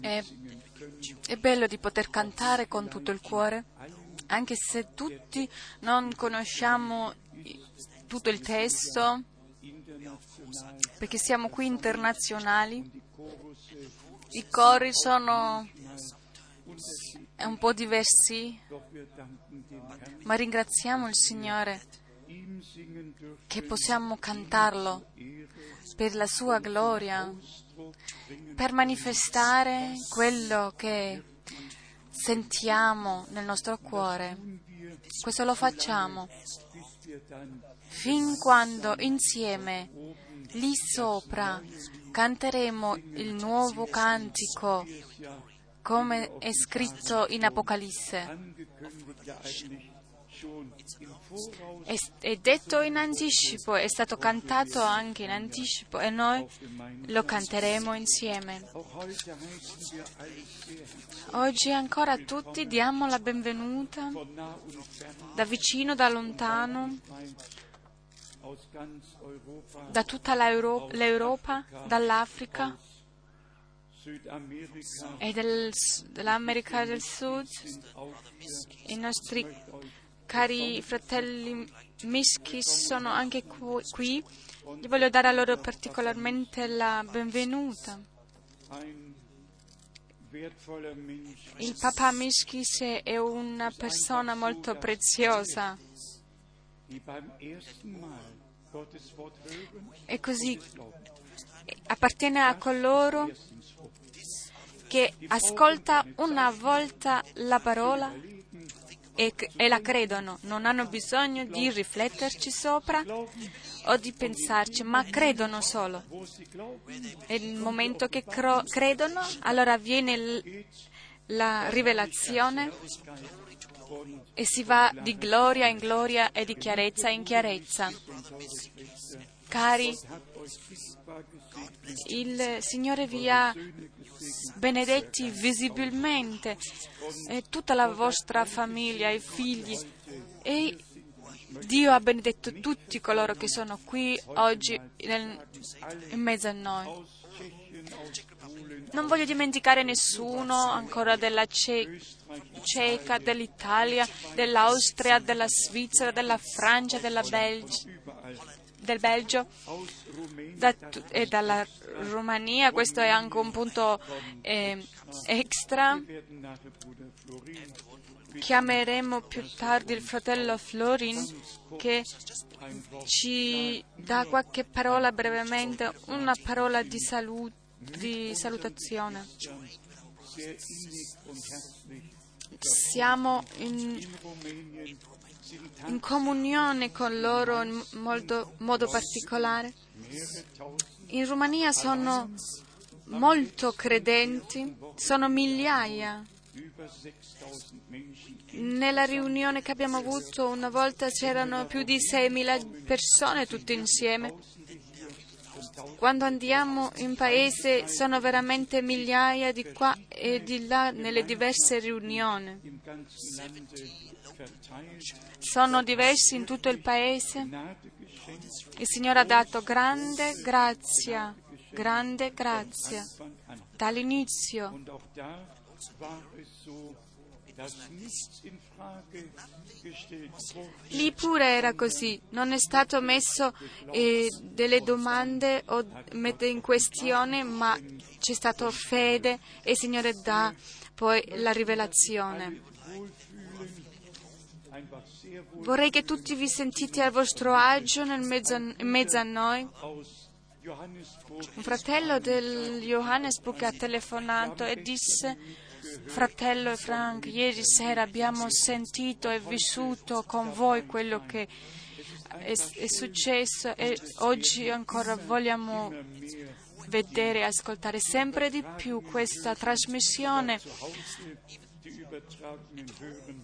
È, è bello di poter cantare con tutto il cuore, anche se tutti non conosciamo tutto il testo, perché siamo qui internazionali. I cori sono un po' diversi, ma ringraziamo il Signore che possiamo cantarlo per la sua gloria, per manifestare quello che sentiamo nel nostro cuore. Questo lo facciamo fin quando insieme lì sopra canteremo il nuovo cantico come è scritto in Apocalisse. È, è, detto in anticipo, è stato cantato anche in anticipo e noi lo canteremo insieme. Oggi ancora a tutti diamo la benvenuta da vicino, da lontano, da tutta l'Europa, dall'Africa e del, dell'America del Sud. I nostri cari fratelli mischi sono anche qui. Gli voglio dare a loro particolarmente la benvenuta. Il Papa Mischis è una persona molto preziosa. E così appartiene a coloro che ascolta una volta la parola e, e, la credono, non hanno bisogno di rifletterci sopra o di pensarci, ma credono solo. E nel momento che cro- credono, allora viene l- la rivelazione e si va di gloria in gloria e di chiarezza in chiarezza. Cari, il Signore vi ha benedetti visibilmente, e tutta la vostra famiglia, i figli. E Dio ha benedetto tutti coloro che sono qui oggi nel, in mezzo a noi. Non voglio dimenticare nessuno ancora della Ce- Ceca, dell'Italia, dell'Austria, della Svizzera, della Francia, della Belgio, del Belgio da, e dalla Romania. Questo è anche un punto eh, extra. Chiameremo più tardi il fratello Florin che ci dà qualche parola brevemente, una parola di, salut, di salutazione. Siamo in, in comunione con loro in molto, modo particolare. In Romania sono molto credenti, sono migliaia. Nella riunione che abbiamo avuto una volta c'erano più di 6.000 persone tutte insieme. Quando andiamo in paese sono veramente migliaia di qua e di là nelle diverse riunioni. Sono diversi in tutto il paese. Il Signore ha dato grande grazia, grande grazia dall'inizio. Lì pure era così, non è stato messo eh, delle domande o mette in questione, ma c'è stata fede e il Signore dà poi la rivelazione. Vorrei che tutti vi sentite a vostro agio mezzo, in mezzo a noi. Un fratello del Johannesburg ha telefonato e disse, fratello Frank, ieri sera abbiamo sentito e vissuto con voi quello che è, è successo e oggi ancora vogliamo vedere e ascoltare sempre di più questa trasmissione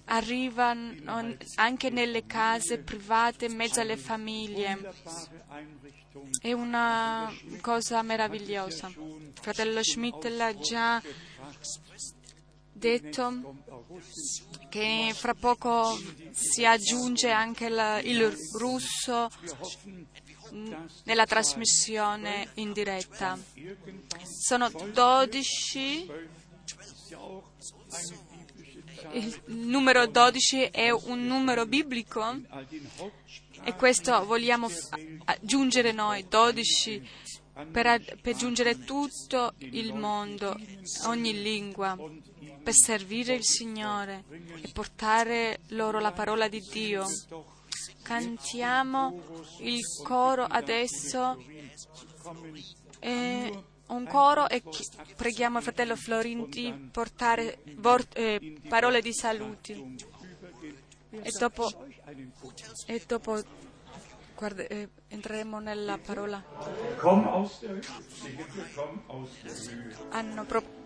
arrivano anche nelle case private in mezzo alle famiglie. È una cosa meravigliosa. Fratello Schmidt l'ha già detto che fra poco si aggiunge anche la, il russo nella trasmissione in diretta. Sono 12. Il numero 12 è un numero biblico e questo vogliamo aggiungere noi, 12, per, per giungere tutto il mondo, ogni lingua, per servire il Signore e portare loro la parola di Dio. Cantiamo il coro adesso. Eh, un coro e preghiamo il fratello Florinti portare vor- eh, parole di saluti. E dopo, e dopo guarda, eh, entreremo nella parola. Hanno proprio.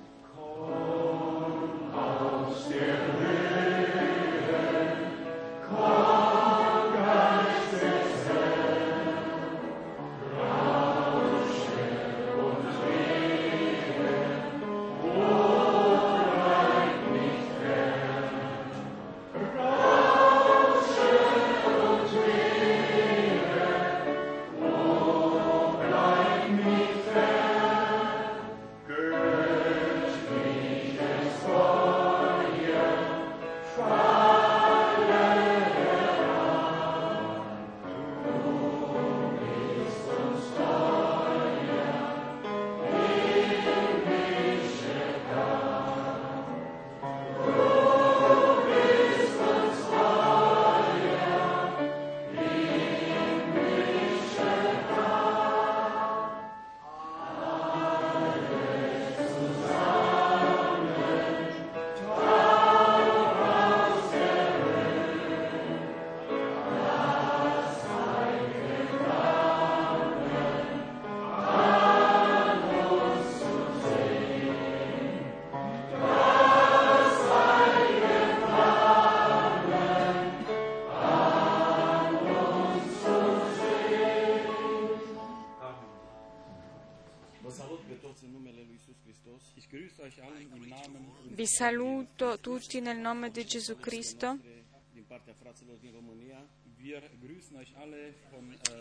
Vi saluto tutti nel nome di Gesù Cristo.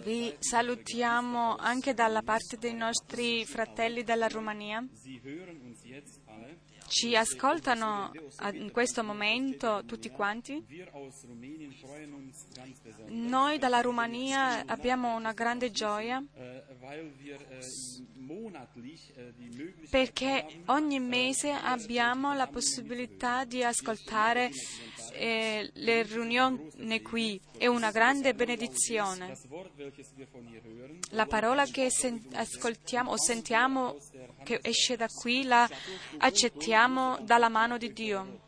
Vi salutiamo anche dalla parte dei nostri fratelli della Romania. Ci ascoltano in questo momento tutti quanti. Noi dalla Romania abbiamo una grande gioia perché ogni mese abbiamo la possibilità di ascoltare eh, le riunioni qui. È una grande benedizione. La parola che ascoltiamo o sentiamo che esce da qui la accettiamo dalla mano di Dio.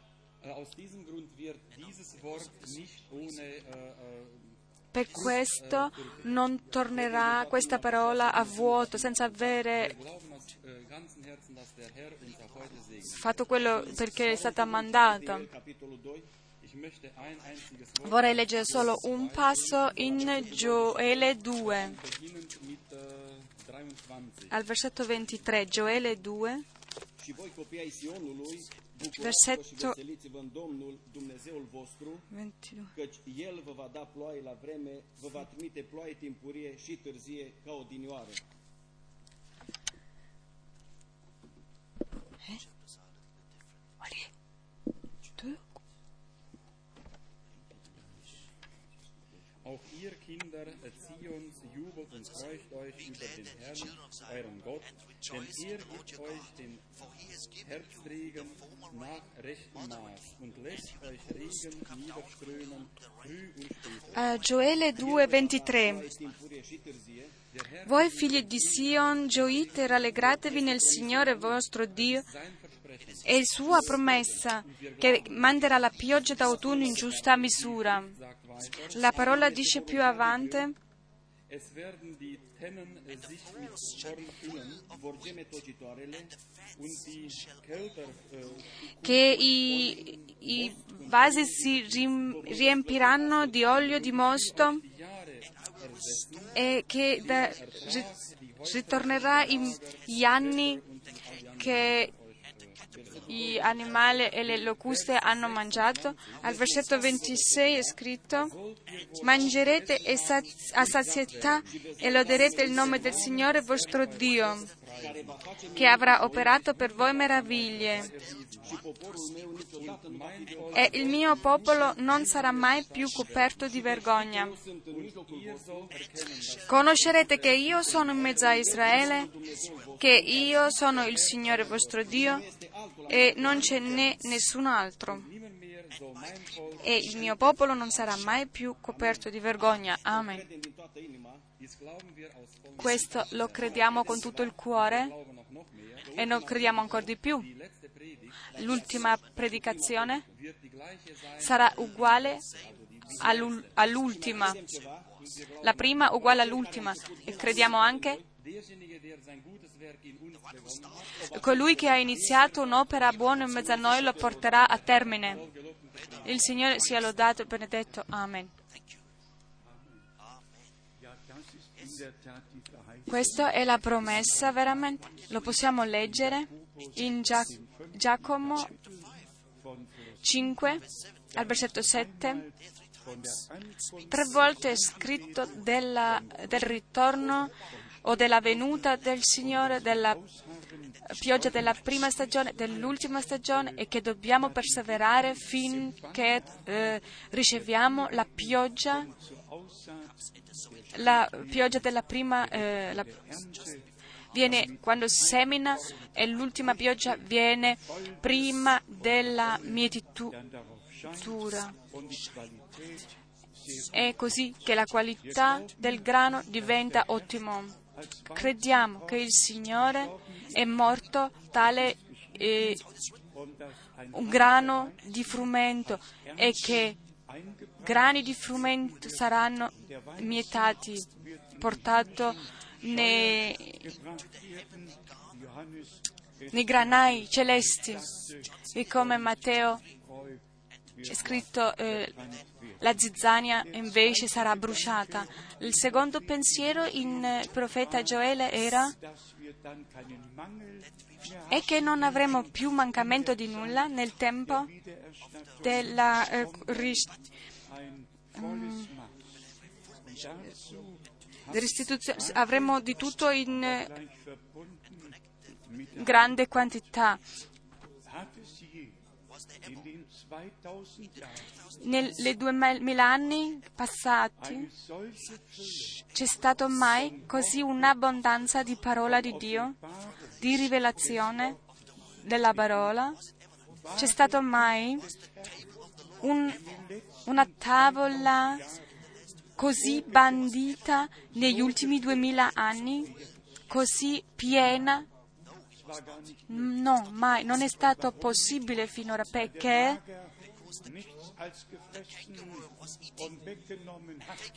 Per questo non tornerà questa parola a vuoto senza avere fatto quello perché è stata mandata. Vorrei leggere solo un passo in Gioele 2, al versetto 23, Gioele 2, Și voi, copii ai Sionului, bucurați-vă în Domnul, Dumnezeul vostru, 22. căci El vă va da ploaie la vreme, vă va trimite ploaie timpurie și târzie ca o dinioară. Auch ihr Kinder Zions jubelt und freut euch über den Herrn, euren Gott, denn er gibt euch den Herbstregen nach rechtem Maß und lässt euch Regen niederströmen, früh und spät. Uh, Gioele 2:23 Voi figli di Sion, gioite e rallegratevi nel Signore vostro Dio e sua promessa che manderà la pioggia d'autunno in giusta misura. La parola dice più avanti Kälber äh, che i, i vasi si riempiranno di olio di mosto e che da- ri- ritornerà in- gli anni che gli animali e le locuste hanno mangiato. Al versetto 26 è scritto, mangerete a sazietà e loderete il nome del Signore vostro Dio, che avrà operato per voi meraviglie. E il mio popolo non sarà mai più coperto di vergogna. Conoscerete che io sono in mezzo a Israele, che io sono il Signore vostro Dio e non ce n'è nessun altro. E il mio popolo non sarà mai più coperto di vergogna. Amen. Questo lo crediamo con tutto il cuore e lo crediamo ancora di più. L'ultima predicazione sarà uguale all'ultima. La prima uguale all'ultima. E crediamo anche colui che ha iniziato un'opera buona in mezzo a noi lo porterà a termine. Il Signore sia lodato e benedetto. Amen. Questa è la promessa veramente. Lo possiamo leggere in Gia- Giacomo 5 al versetto 7. Tre volte è scritto della, del ritorno o della venuta del Signore, della pioggia della prima stagione, dell'ultima stagione e che dobbiamo perseverare finché eh, riceviamo la pioggia, la pioggia della prima, eh, la, viene quando semina e l'ultima pioggia viene prima della mietitura. È così che la qualità del grano diventa ottima. Crediamo che il Signore è morto tale eh, un grano di frumento e che grani di frumento saranno mietati, portati nei, nei granai celesti. E come Matteo è scritto, eh, la zizzania invece sarà bruciata. Il secondo pensiero in eh, profeta Gioele era è che non avremo più mancamento di nulla nel tempo della eh, mm, restituzione. Avremo di tutto in eh, grande quantità. Nei duemila anni passati c'è stato mai così un'abbondanza di parola di Dio, di rivelazione della parola? C'è stato mai un, una tavola così bandita negli ultimi duemila anni, così piena No, mai, non è stato possibile finora perché,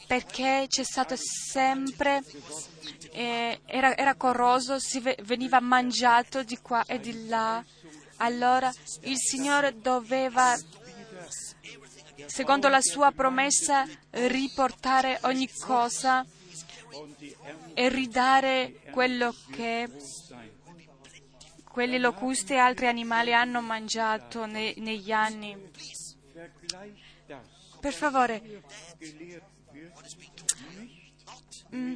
perché c'è stato sempre, eh, era, era, corroso, si veniva mangiato di qua e di là. Allora il Signore doveva, secondo la sua promessa, riportare ogni cosa e ridare quello che quelli locusti e altri animali hanno mangiato ne, negli anni. Per favore, mm,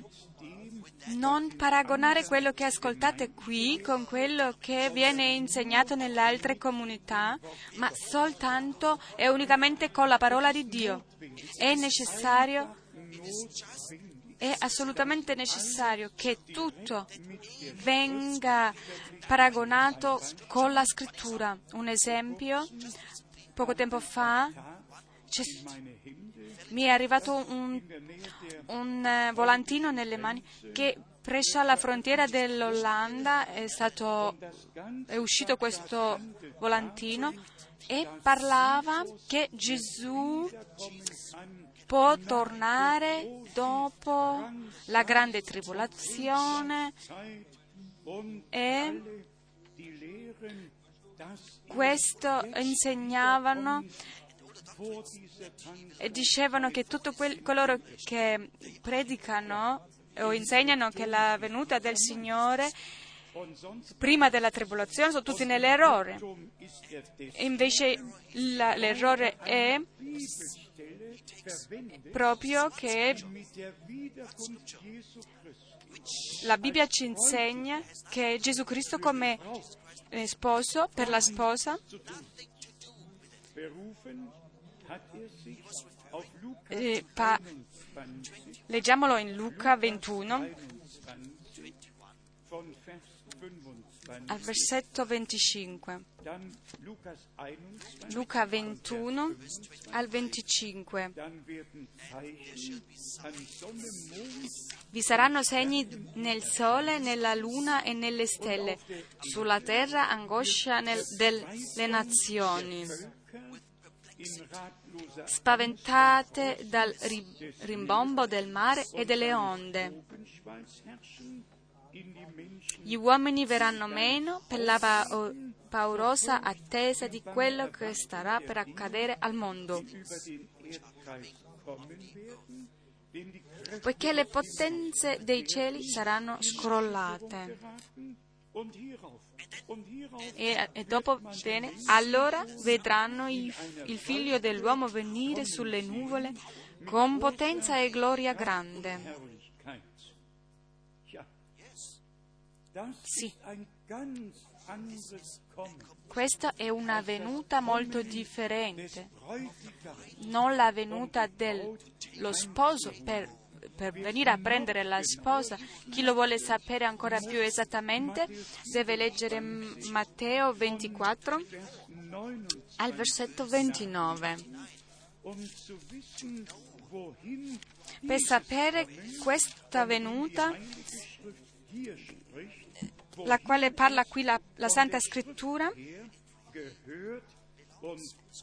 non paragonare quello che ascoltate qui con quello che viene insegnato nelle altre comunità, ma soltanto e unicamente con la parola di Dio. È necessario è assolutamente necessario che tutto venga paragonato con la scrittura. Un esempio, poco tempo fa mi è arrivato un, un, eh, volantino nelle mani che presso alla frontiera dell'Olanda è, stato, è uscito questo volantino e parlava che Gesù può tornare dopo la grande tribolazione e questo insegnavano e dicevano che tutti coloro che predicano o insegnano che la venuta del Signore prima della tribolazione sono tutti nell'errore. Invece la- l'errore è proprio che la Bibbia ci insegna che Gesù Cristo come sposo per la sposa. Eh, pa- leggiamolo in Luca 21 al versetto 25. Luca 21 al 25. Vi saranno segni nel sole, nella luna e nelle stelle, sulla terra angoscia nel- delle nazioni, spaventate dal ri- rimbombo del mare e delle onde. Gli uomini verranno meno per la pa- paurosa attesa di quello che starà per accadere al mondo, poiché le potenze dei cieli saranno scrollate. E, e dopo, bene, allora vedranno il, il figlio dell'uomo venire sulle nuvole con potenza e gloria grande. Sì. Questa è una venuta molto differente, non la venuta dello sposo per, per venire a prendere la sposa. Chi lo vuole sapere ancora più esattamente deve leggere Matteo 24 al versetto 29. Per sapere questa venuta la quale parla qui la, la Santa Scrittura,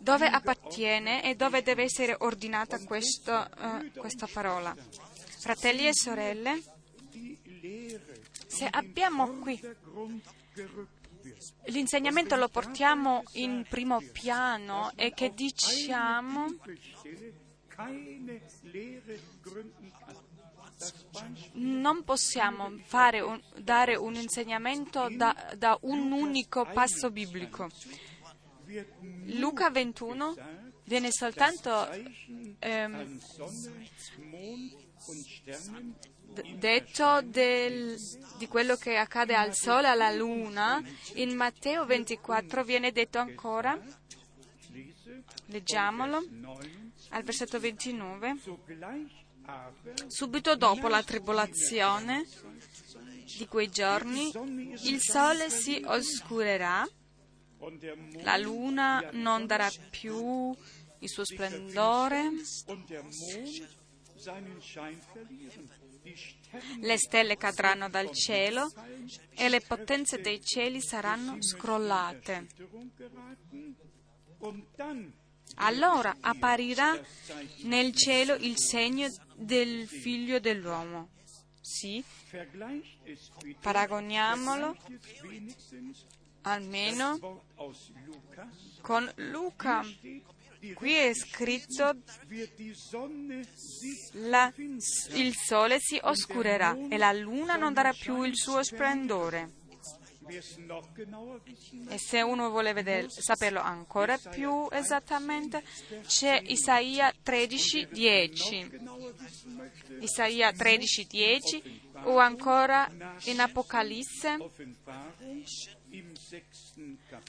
dove appartiene e dove deve essere ordinata questo, eh, questa parola. Fratelli e sorelle, se abbiamo qui l'insegnamento lo portiamo in primo piano e che diciamo non possiamo un- dare un insegnamento da, da un unico passo biblico. Luca 21 viene soltanto ehm, detto del- di quello che accade al Sole, alla Luna. In Matteo 24 viene detto ancora, leggiamolo, al versetto 29. Subito dopo la tribolazione di quei giorni, il sole si oscurerà, la luna non darà più il suo splendore, le stelle cadranno dal cielo e le potenze dei cieli saranno scrollate. Allora apparirà nel cielo il segno del figlio dell'uomo. Sì, paragoniamolo almeno con Luca. Qui è scritto la- il sole si oscurerà e la luna non darà più il suo splendore. E se uno vuole vedere- saperlo ancora più esattamente, c'è Isaia 13:10. Isaia 13:10 o ancora in Apocalisse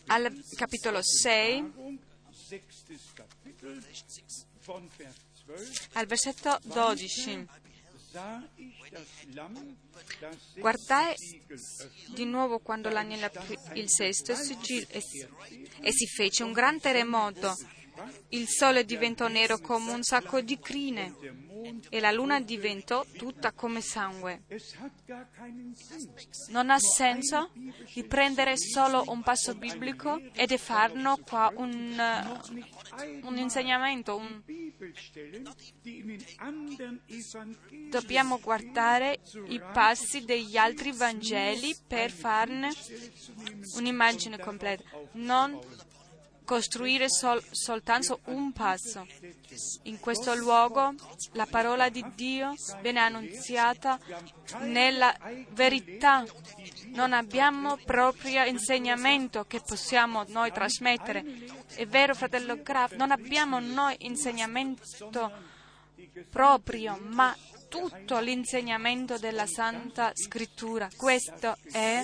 al capitolo 6 al versetto 12. Guardai di nuovo quando l'agnello aprì il sesto e si fece un gran terremoto. Il sole diventò nero come un sacco di crine e la luna diventò tutta come sangue. Non ha senso di prendere solo un passo biblico e di farne qua un, eh, un insegnamento, un, Dobbiamo guardare i passi degli altri Vangeli per farne un'immagine completa, non costruire sol- soltanto un passo. In questo luogo la parola di Dio viene annunziata nella verità non abbiamo proprio insegnamento che possiamo noi trasmettere. È vero, fratello Graf, non abbiamo noi insegnamento proprio, ma tutto l'insegnamento della Santa Scrittura. Questo è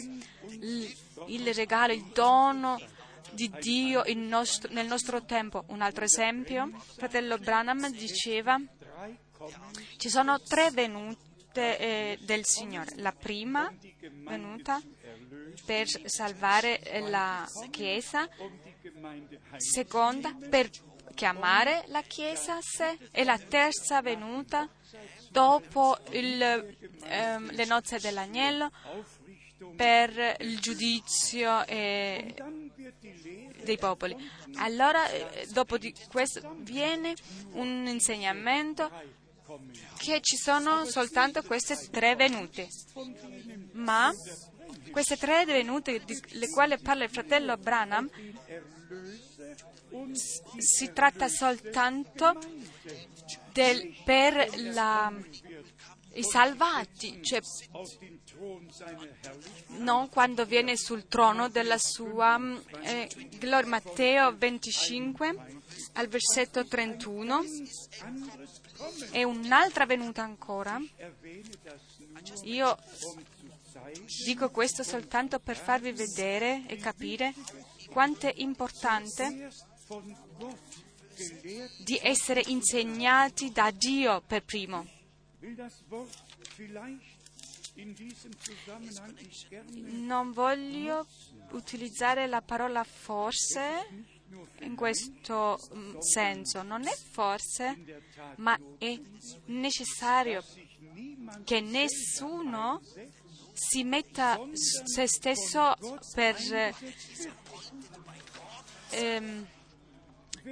il regalo, il dono di Dio nostro, nel nostro tempo. Un altro esempio, fratello Branham diceva, ci sono tre venute eh, del Signore. La prima venuta per salvare la Chiesa, seconda per chiamare la Chiesa a sé e la terza venuta dopo il, ehm, le nozze dell'agnello per il giudizio eh, dei popoli. Allora, eh, dopo di questo viene un insegnamento che ci sono soltanto queste tre venute, ma queste tre venute di le quali parla il fratello Branham si tratta soltanto del, per la, i salvati, cioè non quando viene sul trono della sua eh, gloria. Matteo 25 al versetto 31 e un'altra venuta ancora. Io dico questo soltanto per farvi vedere e capire quanto è importante di essere insegnati da Dio per primo. Non voglio utilizzare la parola forse in questo mm, senso. Non è forse, ma è necessario che nessuno si metta se stesso per ehm,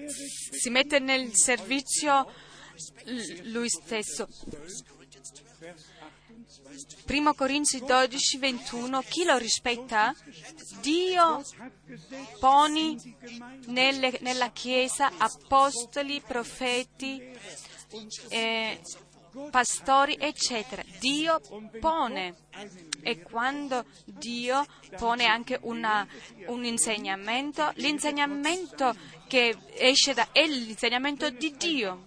si mette nel servizio lui stesso. Primo Corinzi 12, 21, chi lo rispetta? Dio pone nelle, nella Chiesa apostoli, profeti, eh, pastori, eccetera. Dio pone e quando Dio pone anche una, un insegnamento, l'insegnamento che esce da è l'insegnamento di Dio.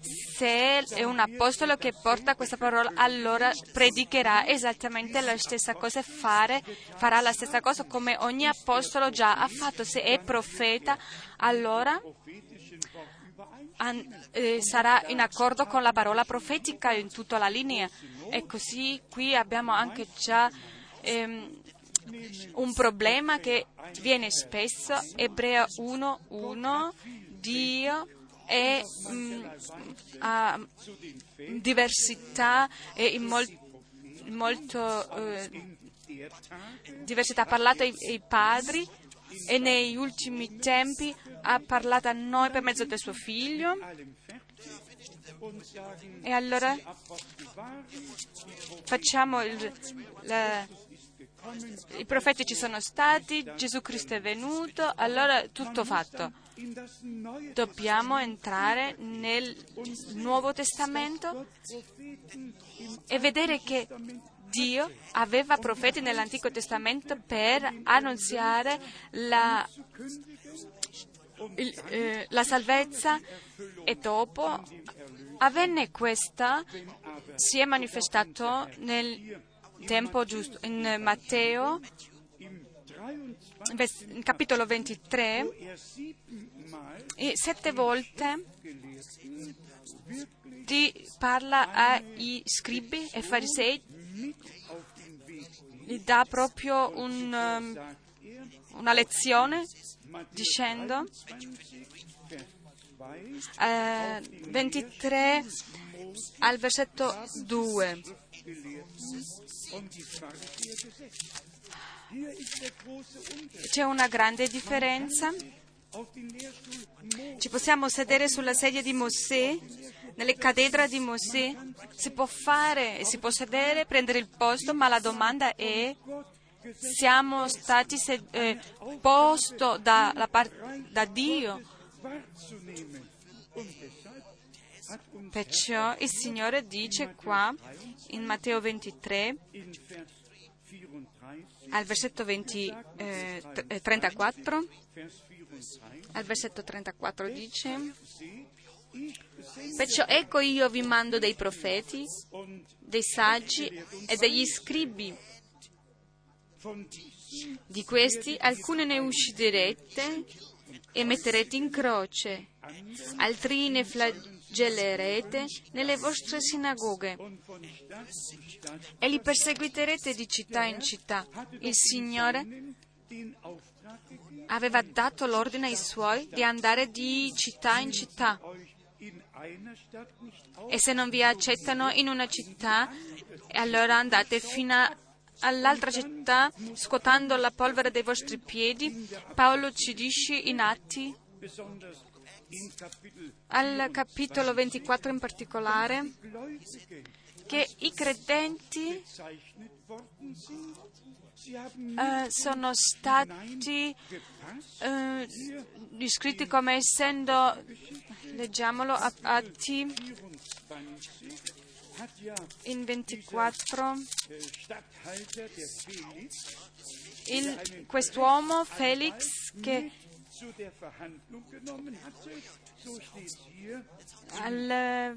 Se è un apostolo che porta questa parola, allora predicherà esattamente la stessa cosa, fare, farà la stessa cosa come ogni apostolo già ha fatto. Se è profeta, allora sarà in accordo con la parola profetica in tutta la linea. E così qui abbiamo anche già ehm, un problema che viene spesso, Ebrea 1.1, Dio è mh, mm, diversità e in mol- molto eh, diversità. Ha parlato ai, ai padri e negli ultimi tempi ha parlato a noi per mezzo del suo figlio. E allora facciamo il, la, i profeti ci sono stati, Gesù Cristo è venuto, allora tutto fatto. Dobbiamo entrare nel Nuovo Testamento e vedere che Dio aveva profeti nell'Antico Testamento per annunziare la, il, eh, la salvezza e dopo avvenne questa, si è manifestato nel tempo giusto. In Matteo, capitolo 23, e sette volte ti parla ai scribi e farisei, gli dà proprio un, um, una lezione dicendo eh, 23 al versetto 2 c'è una grande differenza. Ci possiamo sedere sulla sedia di Mosè, nelle cattedre di Mosè. Si può fare, si può sedere, prendere il posto, ma la domanda è siamo stati sed- eh, posto da, par- da Dio. Perciò il Signore dice qua in Matteo 23, al versetto 20, eh, t- eh, 34, Vers 34. al versetto 34 dice, perciò ecco io vi mando dei profeti, dei saggi e degli scribi. Di questi alcune ne ucciderete e metterete in croce, altri ne flagellerete nelle vostre sinagoghe e li perseguiterete di città in città. Il Signore aveva dato l'ordine ai suoi di andare di città in città e se non vi accettano in una città, allora andate fino all'altra città scuotando la polvere dei vostri piedi. Paolo ci dice in Atti, al capitolo 24 in particolare, che i credenti eh, sono stati eh, descritti come essendo, leggiamolo, Atti 24 hat ja in 24. äh, Statthalter der Felix il- quest'uomo Felix che al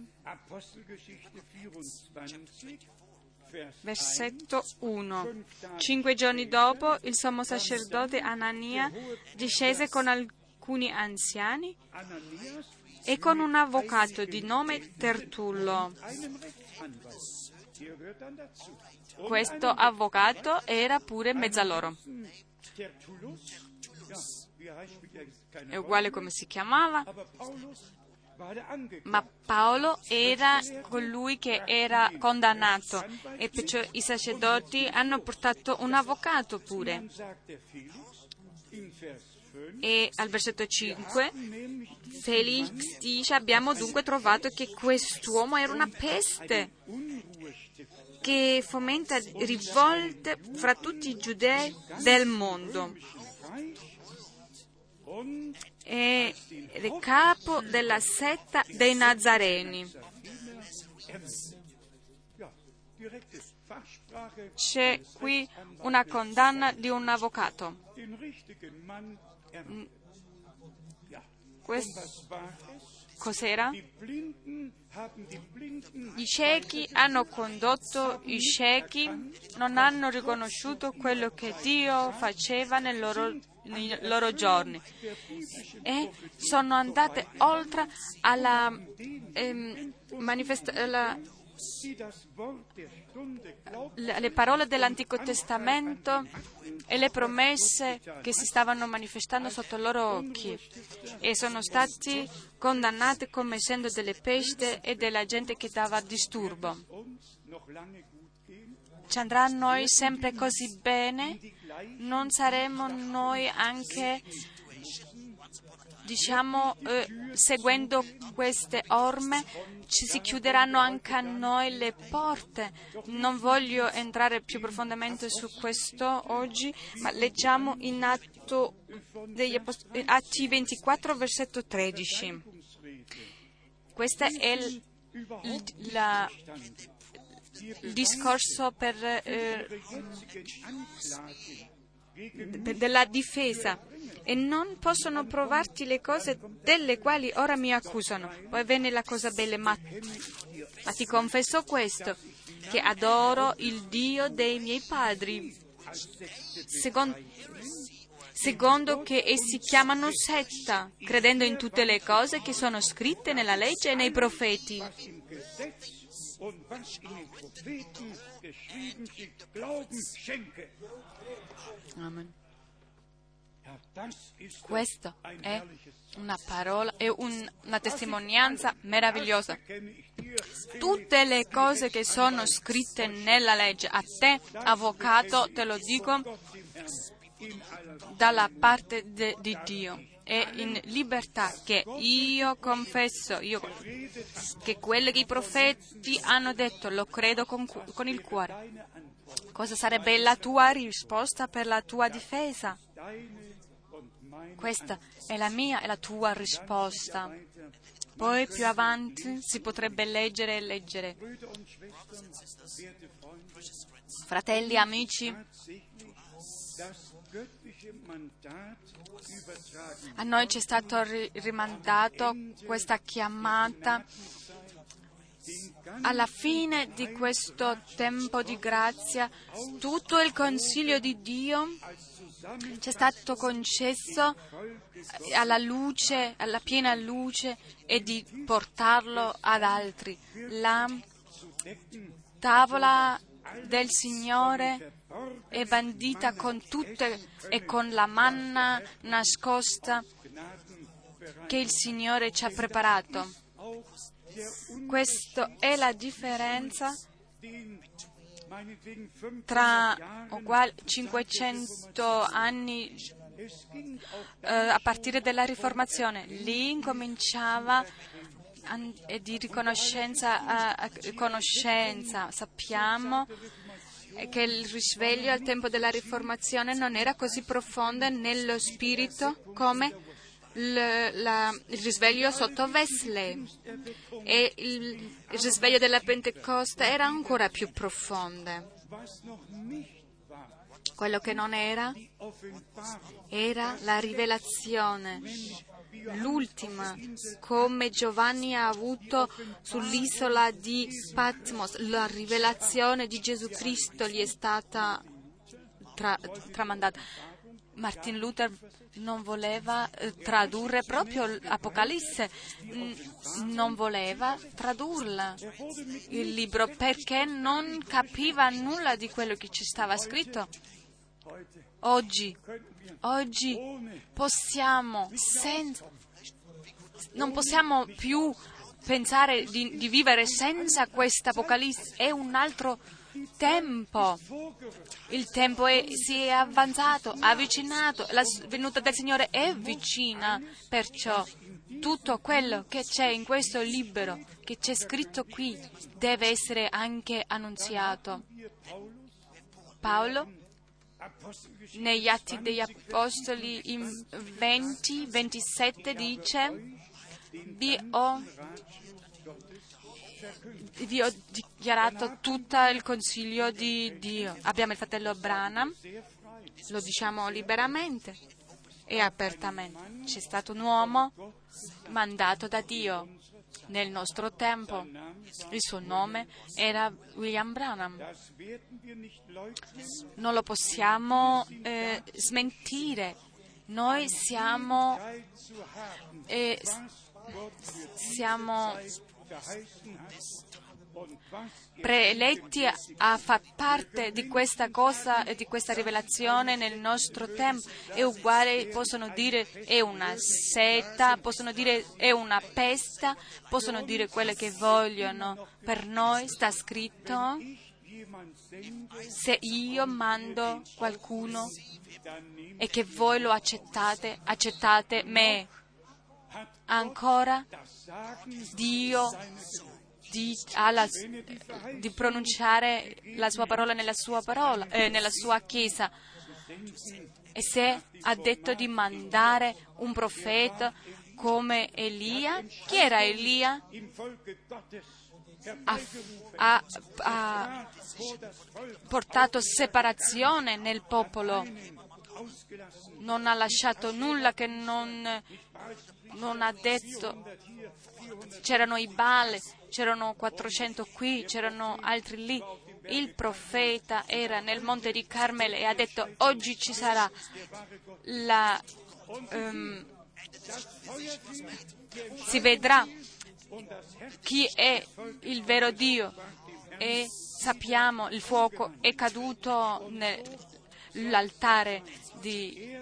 Apostelgeschichte 24, Vers 1. versetto 1. Cinque giorni dopo il sommo sacerdote Anania discese con alcuni anziani e con un avvocato di nome Tertullo. Questo avvocato era pure jetzt keine È uguale come si chiamava, ma Paolo era colui che era condannato e perciò i sacerdoti hanno portato un avvocato pure. Dann sagt der Felix in Vers 5, E al versetto 5 nämlich Felix dice abbiamo dunque trovato che quest'uomo era una peste che fomenta rivolte fra tutti i giudei del mondo È capo della setta dei Nazareni. C'è qui una condanna di un avvocato. Questo cos'era? I ciechi hanno condotto i ciechi, non hanno riconosciuto quello che Dio faceva nel loro- nei loro giorni. E sono andate oltre alla, ehm, manifest- alla- le le parole dell'Antico Testamento e le promesse che si stavano manifestando sotto i loro occhi e sono stati condannati come essendo delle peste e della gente che dava disturbo. Ci andrà a noi sempre così bene? Non saremo noi anche, diciamo, eh, seguendo queste orme? Ci si chiuderanno anche a noi le porte? Non voglio entrare più profondamente su questo oggi, ma leggiamo in Atto degli Apost- Atti 24, versetto 13. Questo è il, il- la- il discorso per, eh, della difesa e non possono provarti le cose delle quali ora mi accusano. Poi venne la cosa bella, ma, ma ti confesso questo, che adoro il Dio dei miei padri, secondo, secondo che essi chiamano setta, credendo in tutte le cose che sono scritte nella legge e nei profeti. Und was in den Propheten geschrieben steht, Glauben schenke. Amen. Ein è una parola, è un- una testimonianza meravigliosa. Tutte le cose che sono scritte nella legge, a te, avvocato, te lo dico dalla parte de- di Dio. È in libertà che io confesso io, che quello che i profeti hanno detto lo credo con, con il cuore. Cosa sarebbe la tua risposta per la tua difesa? Questa è la mia e la tua risposta. Poi più avanti si potrebbe leggere e leggere. Fratelli, amici, A noi ci è stato rimandato questa chiamata alla fine di questo tempo di grazia, tutto il consiglio di Dio ci è stato concesso alla luce, alla piena luce e di portarlo ad altri. La tavola del Signore è bandita con tutte e con la manna nascosta che il Signore ci ha preparato. Questa è la differenza tra 500 anni eh, a partire dalla Riformazione. Lì incominciava di riconoscenza a conoscenza. Sappiamo che il risveglio al tempo della Riformazione non era così profondo nello spirito come il, la, il risveglio sotto Wesley e il, il risveglio della Pentecoste era ancora più profondo. Quello che non era era la rivelazione, l'ultima, come Giovanni ha avuto sull'isola di Patmos, la rivelazione di Gesù Cristo gli è stata tra, tramandata. Martin Luther non voleva eh, tradurre proprio l'Apocalisse, non voleva tradurla il libro perché non capiva nulla di quello che ci stava scritto. Oggi, oggi possiamo, senza, non possiamo più pensare di, di vivere senza questa Apocalisse, è un altro tempo. Il tempo è, si è avanzato, avvicinato, la venuta del Signore è vicina, perciò tutto quello che c'è in questo libro, che c'è scritto qui, deve essere anche annunziato. Paolo negli Atti degli Apostoli in 20, 27 dice vi ho vi ho dichiarato tutto il consiglio di Dio. Abbiamo il fratello Branham, lo diciamo liberamente e apertamente. C'è stato un uomo mandato da Dio nel nostro tempo. Il suo nome era William Branham. Non lo possiamo eh, smentire. Noi siamo, eh, siamo preeletti a far parte di questa cosa e di questa rivelazione nel nostro tempo è uguale, possono dire è una seta, possono dire è una pesta, possono dire quello che vogliono. Per noi sta scritto se io mando qualcuno e che voi lo accettate, accettate me. Ancora Dio di, la, di, pronunciare la sua parola nella sua, parola, eh, nella sua chiesa. E se ha detto di mandare un profeta come Elia, chi era Elia? Ha, ha, ha portato separazione nel popolo, non ha lasciato nulla che non, non ha detto. C'erano i Baal, c'erano 400 qui, c'erano altri lì. Il profeta era nel monte di Carmel e ha detto oggi ci sarà la... Um, si vedrà chi è il vero Dio e sappiamo il fuoco è caduto nell'altare di,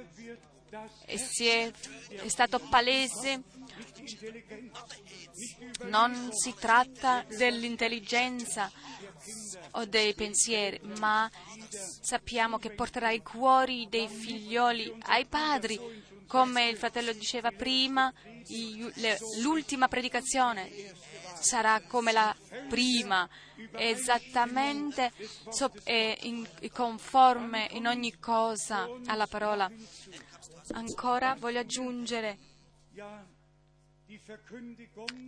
e si è, è stato palese. Non si tratta dell'intelligenza o dei pensieri, ma sappiamo che porterà i cuori dei figlioli ai padri, come il fratello diceva prima, l'ultima predicazione sarà come la prima, esattamente conforme in ogni cosa alla parola. Ancora voglio aggiungere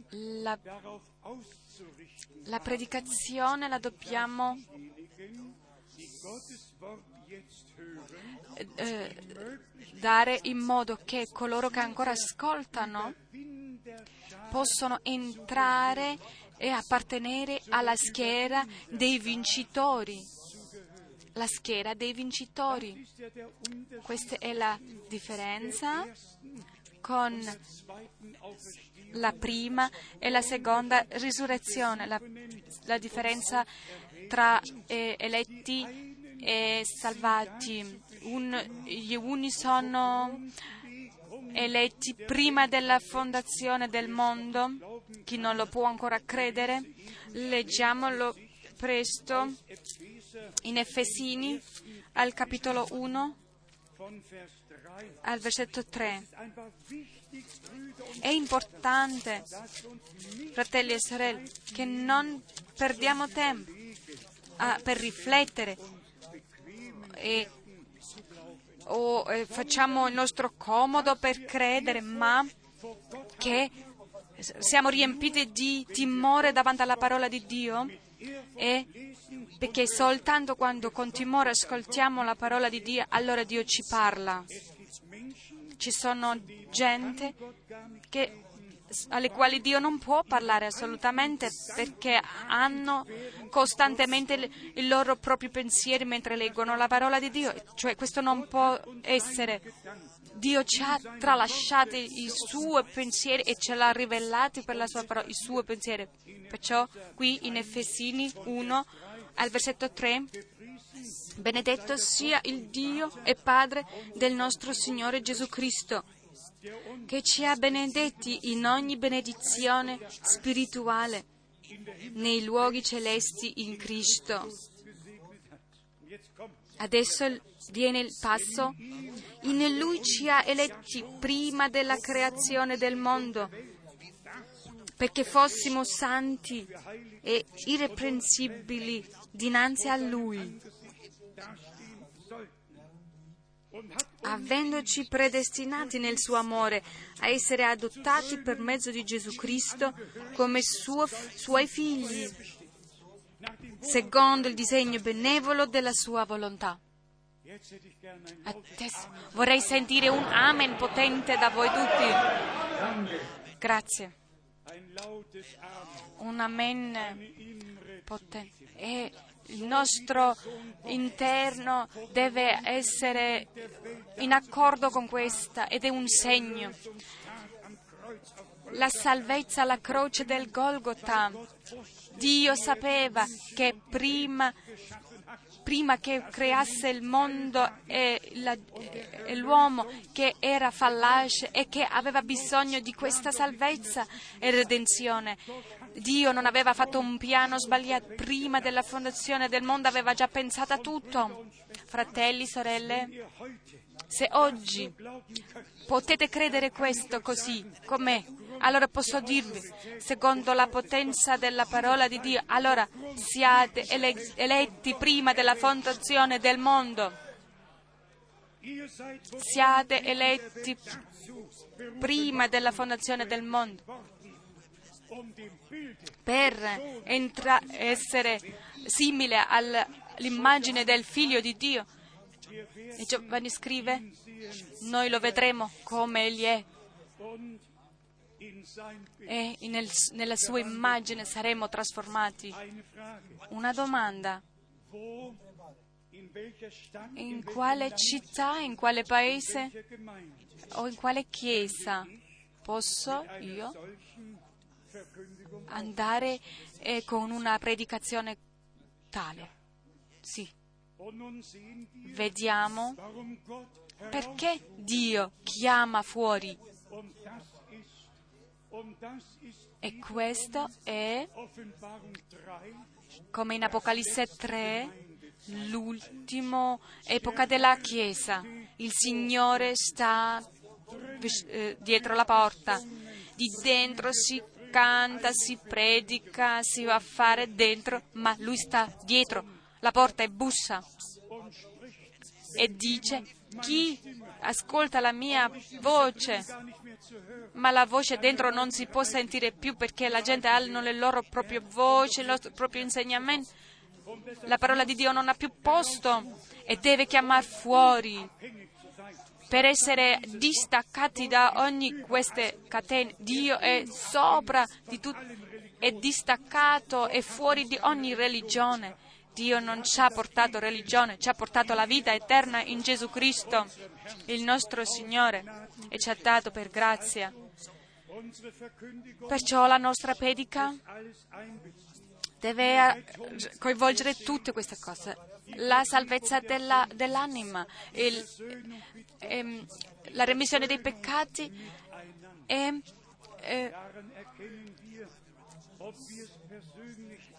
la, la predicazione la dobbiamo eh, dare in modo che coloro che ancora ascoltano possono entrare e appartenere alla schiera dei vincitori. La schiera dei vincitori. Questa è la differenza con la prima e la seconda risurrezione, la, la differenza tra eh, eletti e salvati. Un, gli uni sono eletti prima della fondazione del mondo, chi non lo può ancora credere, leggiamolo presto in Efesini al capitolo 1 al versetto 3. È importante, fratelli e sorelle, che non perdiamo tempo a, per riflettere e, o e facciamo il nostro comodo per credere, ma che siamo riempiti di timore davanti alla parola di Dio e perché soltanto quando con timore ascoltiamo la parola di Dio, allora Dio ci parla. Ci sono gente che, alle quali Dio non può parlare assolutamente perché hanno costantemente il loro proprio pensieri mentre leggono la parola di Dio. Cioè questo non può essere. Dio ci ha tralasciato i suoi pensieri e ce l'ha rivelati per la sua parola, i suoi pensieri. Perciò qui in Efesini 1 al versetto 3 Benedetto sia il Dio e Padre del nostro Signore Gesù Cristo, che ci ha benedetti in ogni benedizione spirituale nei luoghi celesti in Cristo. Adesso viene il passo. In Lui ci ha eletti prima della creazione del mondo, perché fossimo santi e irreprensibili dinanzi a Lui, avendoci predestinati nel suo amore a essere adottati per mezzo di Gesù Cristo come suo, suoi figli, secondo il disegno benevolo della sua volontà. Adesso vorrei sentire un amen potente da voi tutti. Grazie. Un amen potente. E il nostro interno deve essere in accordo con questa ed è un segno. La salvezza alla croce del Golgotha. Dio sapeva che prima prima che creasse il mondo e, la, e, l'uomo che era fallace e che aveva bisogno di questa salvezza e redenzione. Dio non aveva fatto un piano sbagliato prima della fondazione del mondo, aveva già pensato a tutto. Fratelli, sorelle, se oggi potete credere questo così com'è, allora posso dirvi, secondo la potenza della parola di Dio, allora siate eletti prima della fondazione del mondo. Siate eletti prima della fondazione del mondo per entra- essere simile all'immagine del figlio di Dio. E Giovanni scrive, noi lo vedremo come egli è e nel, nella sua immagine saremo trasformati. Una domanda. In quale città, in quale paese o in quale chiesa posso io andare eh, con una predicazione tale? Sì. Vediamo perché Dio chiama fuori e questo è, come in Apocalisse 3, l'ultima epoca della Chiesa. Il Signore sta eh, dietro la porta. Di dentro si canta, si predica, si va a fare dentro, ma Lui sta dietro la porta e bussa e dice chi ascolta la mia voce, ma la voce dentro non si può sentire più perché la gente hanno le loro proprie voci, il loro proprio insegnamento. la parola di Dio non ha più posto e deve chiamare fuori per essere distaccati da ogni queste catene. Dio è sopra di tutto, è distaccato e fuori di ogni religione. Dio non ci ha portato religione, ci ha portato la vita eterna in Gesù Cristo, il nostro Signore, e ci ha dato per grazia. Perciò la nostra predica deve eh, coinvolgere tutte queste cose. La salvezza della, dell'anima, il, ehm, la remissione dei peccati e eh,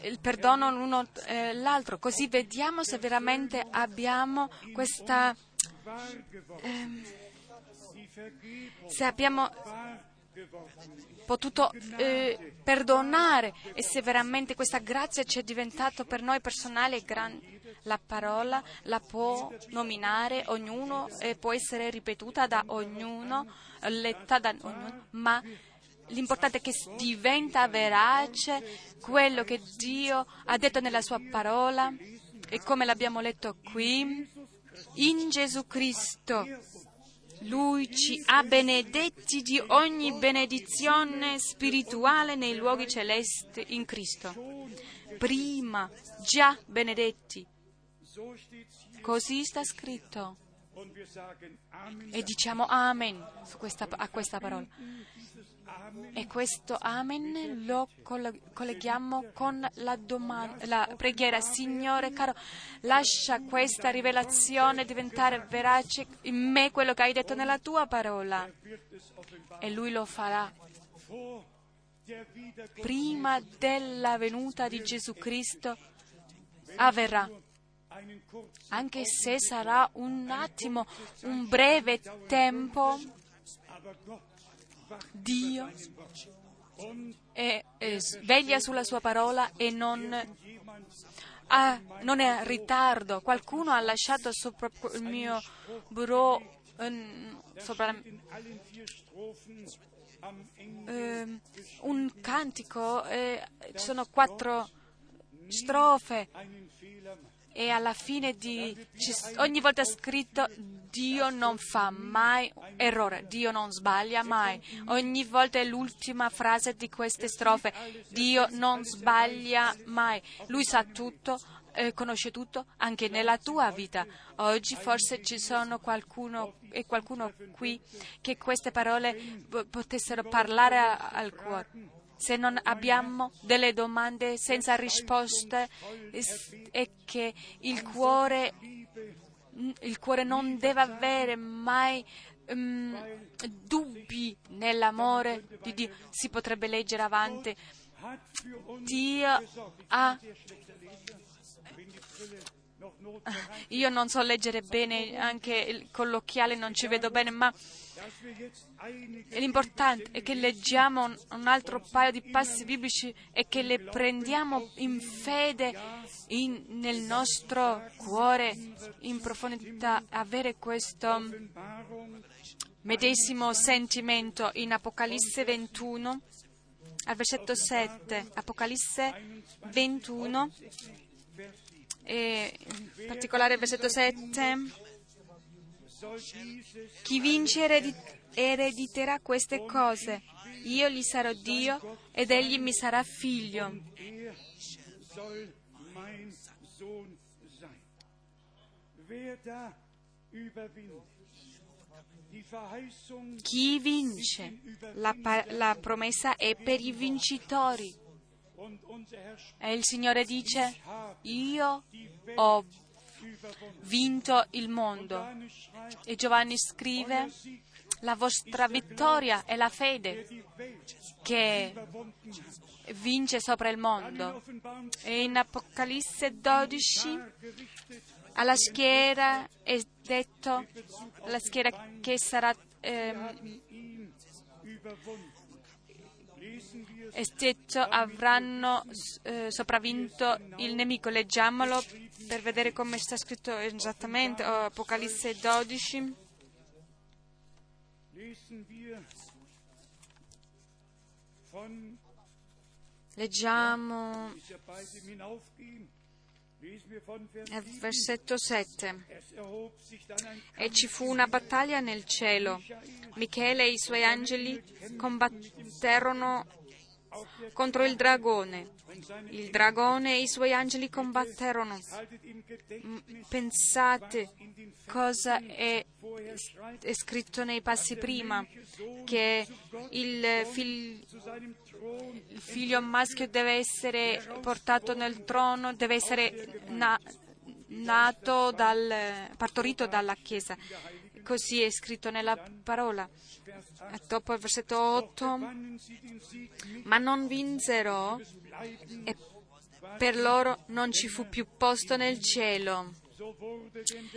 il perdono l'uno eh, l'altro, così vediamo se veramente abbiamo questa... Ehm, se abbiamo potuto eh, perdonare e se veramente questa grazia ci è diventata per noi personale grande. La parola la può nominare ognuno e può essere ripetuta da ognuno, letta da ognuno, ma l'importante è che diventa verace quello che Dio ha detto nella sua parola e come l'abbiamo letto qui, in Gesù Cristo lui ci ha benedetti di ogni benedizione spirituale nei luoghi celesti in Cristo. Prima, già benedetti. Così sta scritto. E diciamo Amen questa, a questa parola. E questo Amen lo colleghiamo con la, domanda, la preghiera. Signore caro, lascia questa rivelazione diventare verace in me quello che hai detto nella tua parola. E lui lo farà. Prima della venuta di Gesù Cristo avverrà anche se sarà un attimo, un breve tempo, Dio è, è sveglia sulla sua parola e non, ha, non è in ritardo. Qualcuno ha lasciato sopra il mio bureau um, sopra, um, un cantico, eh, ci sono quattro strofe e alla fine di ogni volta scritto Dio non fa mai errore, Dio non sbaglia mai. Ogni volta è l'ultima frase di queste strofe. Dio non sbaglia mai. Lui sa tutto, eh, conosce tutto anche nella tua vita. Oggi forse ci sono qualcuno e qualcuno qui che queste parole potessero parlare al cuore se non abbiamo delle domande senza risposte e che il cuore, il cuore non deve avere mai um, dubbi nell'amore di Dio. Si potrebbe leggere avanti. Dio ha io non so leggere bene, anche con l'occhiale non ci vedo bene, ma l'importante è che leggiamo un altro paio di passi biblici e che le prendiamo in fede in, nel nostro cuore, in profondità, avere questo medesimo sentimento. In Apocalisse 21 al versetto 7, Apocalisse 21 e in particolare versetto 7, chi vince erediterà queste cose, io gli sarò Dio ed egli mi sarà figlio. Chi vince? La, la promessa è per i vincitori. E il Signore dice, io ho vinto il mondo. E Giovanni scrive, la vostra vittoria è la fede che vince sopra il mondo. E in Apocalisse 12 alla schiera è detto, la schiera che sarà eh, e detto avranno eh, sopravvinto il nemico. Leggiamolo per vedere come sta scritto esattamente, oh, Apocalisse 12. Leggiamo Versetto 7. Es erhob sich dann ein E ci fu una battaglia nel cielo. Michele e i suoi angeli combatterono contro il dragone. Il dragone e i suoi angeli combatterono. Pensate cosa è, è scritto nei passi prima, che il, Thron il figlio maschio deve essere portato nel trono, deve essere na- nato dal, partorito dalla Chiesa. Così è scritto nella parola. Dopo il versetto 8, wannen sie den Sieg nicht ma non vinsero e per loro non ci fu più posto nel cielo.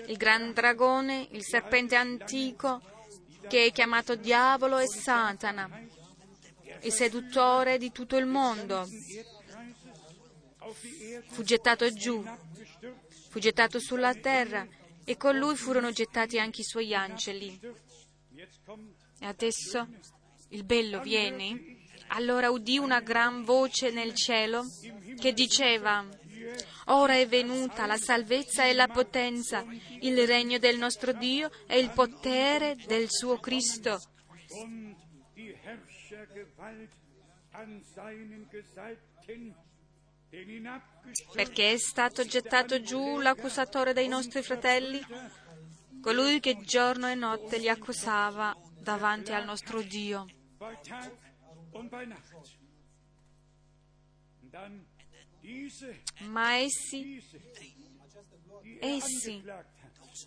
Il gran dragone, il serpente antico, che è chiamato diavolo e Satana, il seduttore di tutto il mondo, fu gettato giù, fu gettato sulla terra e con lui furono gettati anche i suoi angeli. E adesso il bello viene. Allora udì una gran voce nel cielo che diceva, Ora è venuta la salvezza e la potenza, il regno del nostro Dio e il potere del suo Cristo, und die Herrschergewalt an seinen Gesalbten, perché è stato gettato giù l'accusatore dei nostri fratelli, colui che giorno e notte li accusava davanti al nostro Dio. Ma essi, essi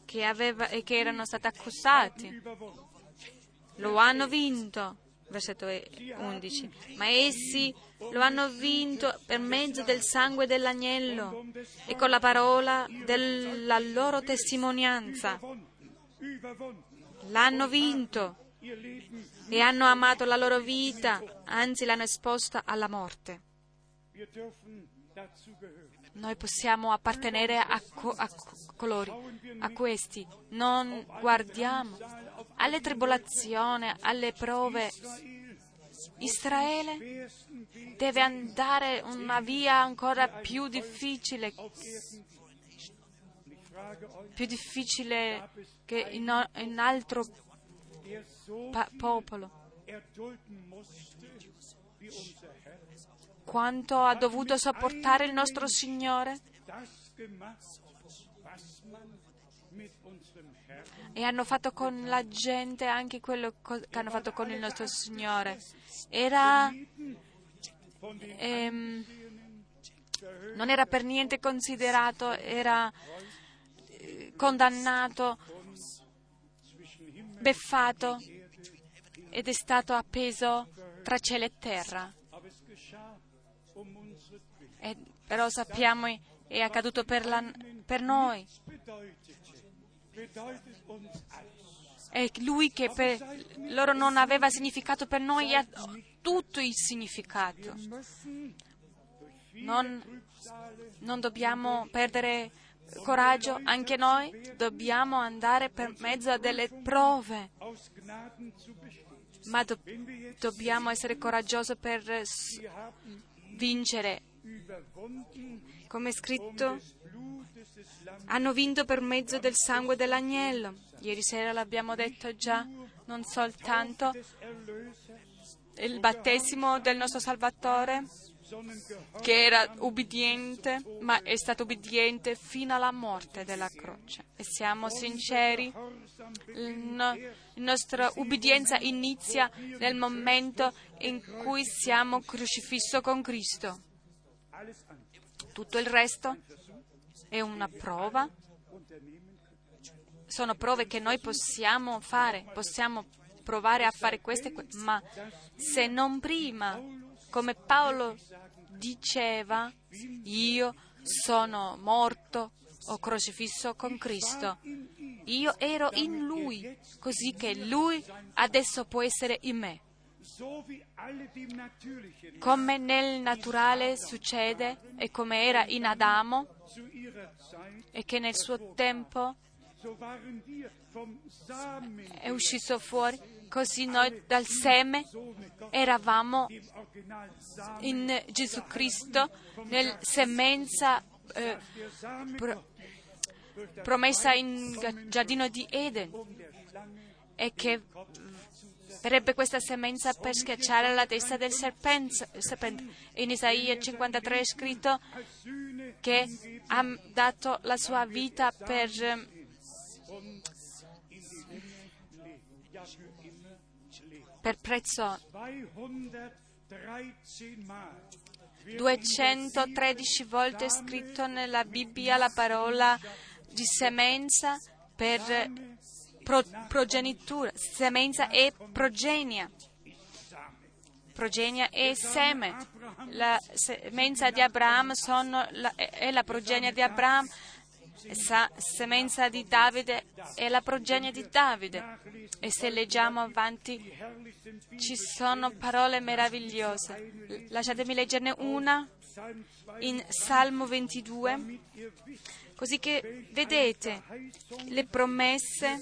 che, aveva, che erano stati accusati lo hanno vinto, versetto 11, ma essi lo hanno vinto per mezzo del sangue dell'agnello e con la parola della loro testimonianza. L'hanno vinto e hanno amato la loro vita, anzi l'hanno esposta alla morte. Noi possiamo appartenere a, co- a co- coloro, a questi. Non guardiamo alle tribolazioni, alle prove. Israel, Israele deve andare una via ancora più difficile, più difficile che in, in altro pa- popolo. Quanto ha dovuto sopportare il nostro Signore e hanno fatto con la gente anche quello che hanno fatto con il nostro Signore. Era, ehm, non era per niente considerato, era eh, condannato, beffato ed è stato appeso tra cielo e terra. E- però sappiamo è accaduto per, la- per noi. È lui che per loro non aveva significato per noi ha tutto il significato. Non, non dobbiamo perdere coraggio, anche noi dobbiamo andare per mezzo delle prove, ma do- dobbiamo essere coraggiosi per vincere. Come è scritto, hanno vinto per mezzo del sangue dell'agnello. Ieri sera l'abbiamo detto già, non soltanto il battesimo del nostro Salvatore, che era ubbidiente, ma è stato ubbidiente fino alla morte della croce. E siamo sinceri, la nostra ubbidienza inizia nel momento in cui siamo crocifisso con Cristo. Tutto il resto è una prova, sono prove che noi possiamo fare, possiamo provare a fare queste, que- ma se non prima, come Paolo diceva, io sono morto o crocifisso con Cristo. Io ero in Lui, così che Lui adesso può essere in me. Come nel naturale succede e come era in Adamo e che nel suo tempo è uscito fuori, così noi dal seme eravamo in Gesù Cristo, nel semenza eh, pro- promessa in giardino di Eden e che verrebbe questa semenza per schiacciare la testa del serpente. In Isaia 53 è scritto che ha dato la sua vita per per prezzo 213 volte è scritto nella Bibbia la parola di semenza per pro, progenitura, semenza e progenia. Progenia e seme. La semenza di Abramo la, è la progenia di Abramo, la semenza di Davide è la progenia di Davide. E se leggiamo avanti ci sono parole meravigliose. Lasciatemi leggerne una in Salmo 22 Così che vedete le promesse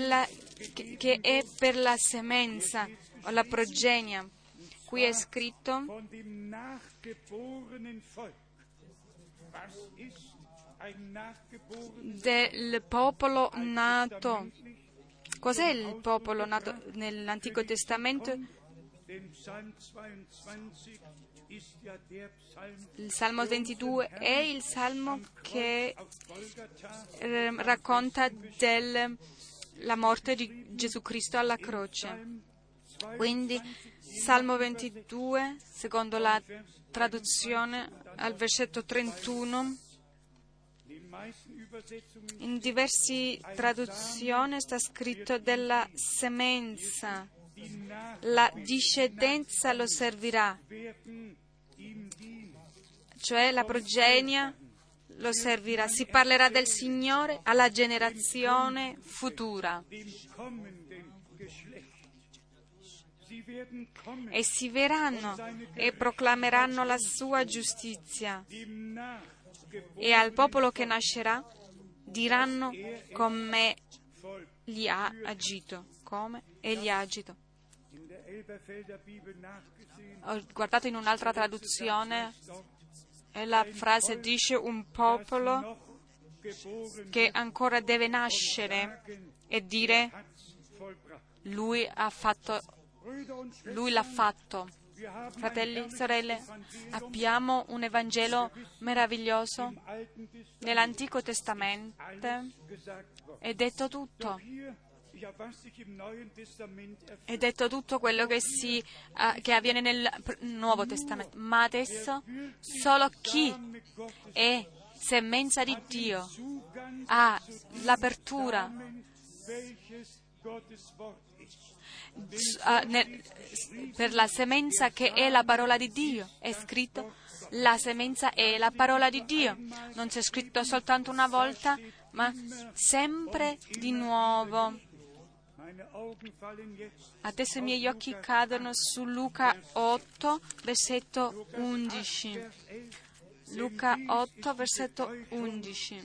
la, che, che è per la semenza o la progenia. Qui è scritto del popolo nato. Cos'è il popolo nato nell'Antico Testamento? Il Salmo 22 è il Salmo che eh, racconta della morte di Gesù Cristo alla croce. Quindi Salmo 22, secondo la traduzione al versetto 31, in diverse traduzioni sta scritto della semenza la discendenza lo servirà, cioè la progenia lo servirà. Si parlerà del Signore alla generazione futura. Essi verranno e proclameranno la sua giustizia e al popolo che nascerà diranno come gli ha agito, come egli ha agito. Ho guardato in un'altra traduzione e la frase dice un popolo che ancora deve nascere e dire lui fatto, lui l'ha fatto. Fratelli, sorelle, abbiamo un Evangelo meraviglioso. Nell'Antico Testamento è detto tutto. È detto tutto quello che, si, uh, che avviene nel Nuovo Testamento, ma adesso solo chi è semenza di Dio ha l'apertura per la semenza che è la parola di Dio. È scritto la semenza è la parola di Dio. Non c'è scritto soltanto una volta, ma sempre di nuovo. Adesso i miei occhi cadono su Luca 8, versetto 11. Luca 8, versetto 11.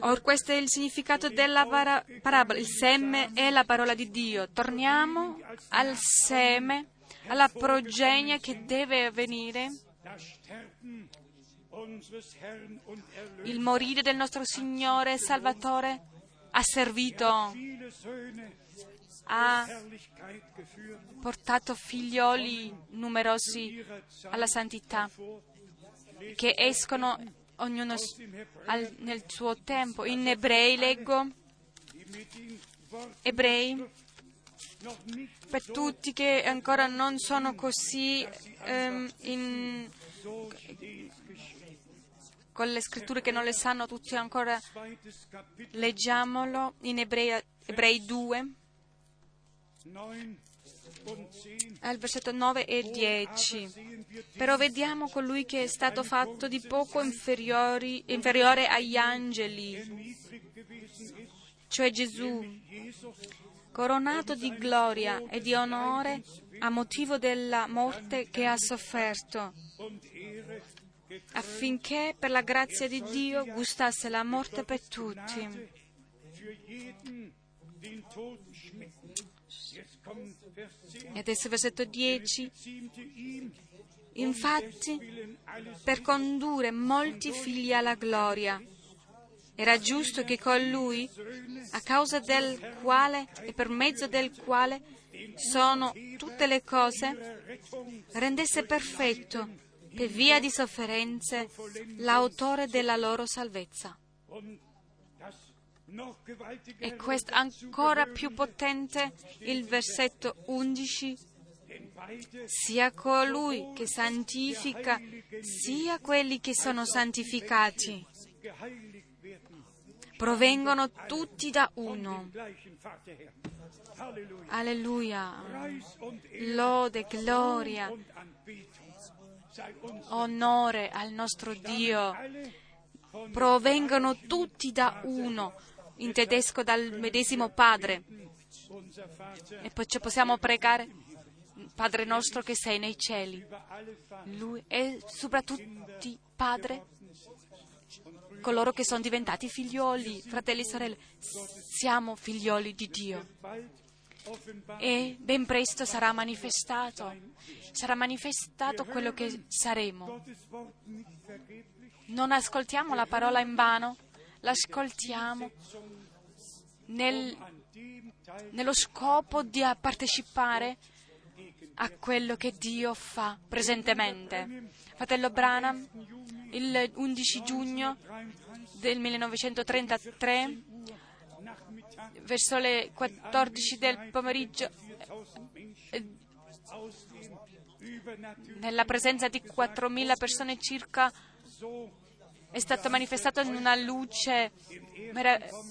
Or questo è il significato della para- parabola. Il seme è la parola di Dio. Torniamo al seme, alla progenie che deve avvenire il morire del nostro Signore e Salvatore ha servito, ha portato figlioli numerosi alla santità, che escono ognuno al, nel suo tempo. In ebrei leggo, ebrei, per tutti che ancora non sono così um, in, con le scritture che non le sanno tutti ancora, leggiamolo in Ebrei, Ebrei 2, al versetto 9 e 10. Però vediamo colui che è stato fatto di poco inferiore agli angeli, cioè Gesù, coronato di gloria e di onore a motivo della morte che ha sofferto affinché per la grazia di Dio gustasse la morte per tutti. den Tod schmecken. Jetzt kommt Vers 10. E adesso versetto 10. Ziemte ihm Infatti, per condurre molti figli alla gloria. Era giusto che colui, a causa del quale e per mezzo del quale sono tutte le cose, rendesse perfetto, per via di sofferenze, l'autore della loro salvezza. E questo ancora più potente il versetto 11 denn beide sia colui che santifica, sia quelli che sono santificati. Provengono tutti da uno. Alleluia. Lode, gloria, und Anbetung sei uns onore al nostro Dio. Provengono tutti da uno, in tedesco dal medesimo Padre. E poi ci possiamo pregare, Padre nostro che sei nei cieli. Lui è sopra tutti Padre, coloro che sono diventati figlioli, fratelli e sorelle. Siamo figlioli di Dio. E ben presto sarà manifestato, sarà manifestato quello che saremo. Non ascoltiamo la parola in vano, l'ascoltiamo nel- nello scopo di partecipare a quello che Dio fa presentemente. Fratello Branham, il 11 giugno del 1933, Nachmittag verso le 14 del pomeriggio, 4000 Menschen aus dem Übernatürlichen nella presenza di 4.000 persone circa, è stato manifestato in una luce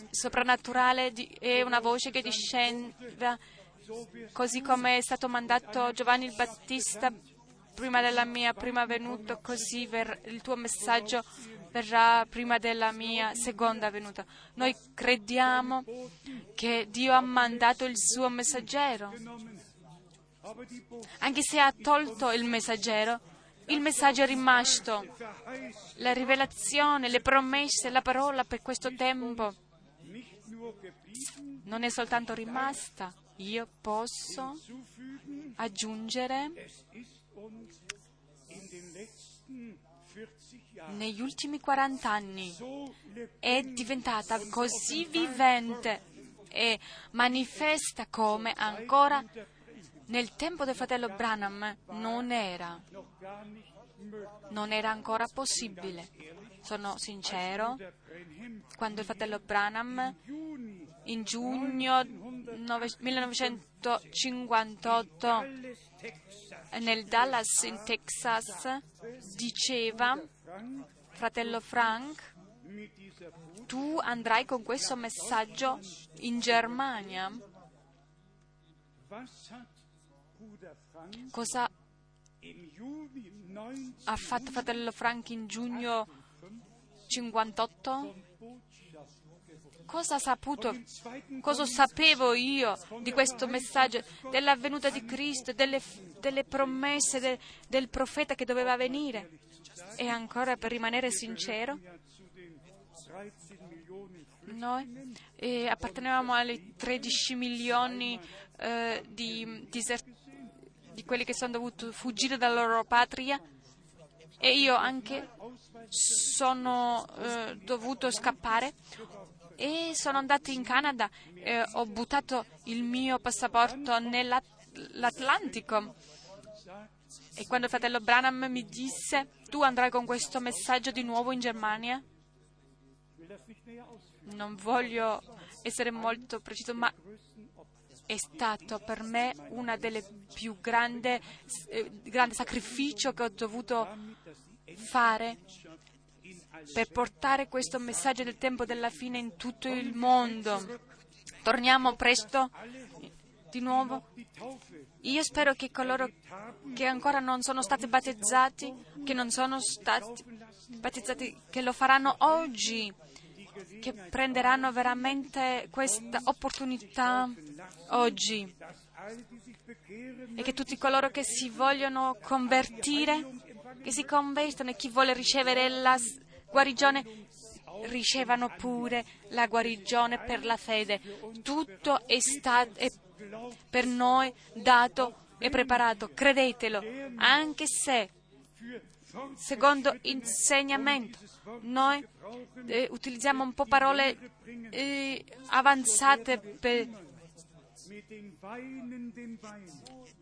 soprannaturale e una voce che discendeva, così come è stato mandato Giovanni il Battista prima della mia prima venuta, così ver- il tuo messaggio verrà prima della mia seconda venuta. Noi crediamo che Dio ha mandato il suo messaggero, anche se ha tolto il messaggero, il messaggio è rimasto. La rivelazione, le promesse, la parola per questo tempo non è soltanto rimasta. Io posso aggiungere es ist uns in den letzten 40 Jahren. Negli ultimi 40 anni è diventata così vivente e manifesta come ancora nel tempo del fratello Branham non era, non era ancora possibile. Sono sincero, quando il fratello Branham in giugno nove- 1958 alles Texas nel Dallas in Texas diceva, fratello Frank, tu andrai con questo messaggio in Germania. Cosa im Juni 19 ha fatto fratello Frank in giugno 58? Cosa saputo? Cosa sapevo io di questo messaggio, della venuta di Cristo, delle, delle promesse de- del profeta che doveva venire? E ancora per rimanere sincero, ja zu den 13 Millionen Noi eh, appartenevamo ai 13 milioni eh, di, diser- di quelli che sono dovuti fuggire dalla loro patria e io anche sono eh, dovuto scappare e sono andato in Canada e ho buttato il mio passaporto nell'Atlantico. E quando il fratello Branham mi disse tu andrai con questo messaggio di nuovo in Germania, non voglio essere molto preciso, ma è stato per me una delle più grandi eh, grande sacrificio che ho dovuto fare per portare questo messaggio del tempo della fine in tutto il mondo. Torniamo presto di nuovo. Io spero che coloro che ancora non sono stati battezzati, che non sono stati battezzati, che lo faranno oggi, che prenderanno veramente questa opportunità oggi e che tutti coloro che si vogliono convertire, che si convertono e chi vuole ricevere la guarigione, ricevano pure la guarigione per la fede. Tutto è stato è per noi dato e preparato, credetelo, anche se secondo insegnamento noi eh, utilizziamo un po' parole eh, avanzate per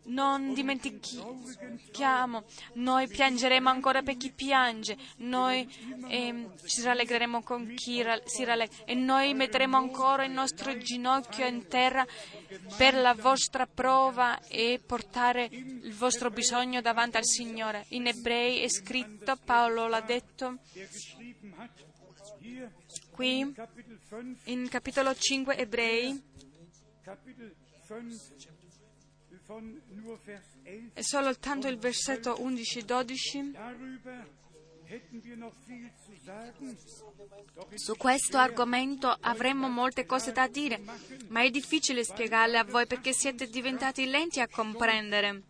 non dimentichiamo, noi piangeremo ancora per chi piange, noi eh, ci rallegreremo con chi si rallegra e noi metteremo ancora il nostro ginocchio in terra per la vostra prova e portare il vostro bisogno davanti al Signore. In ebrei è scritto, Paolo l'ha detto, qui in capitolo 5 ebrei è soltanto il versetto 11-12. Su questo argomento avremmo molte cose da dire, ma è difficile spiegarle a voi perché siete diventati lenti a comprendere.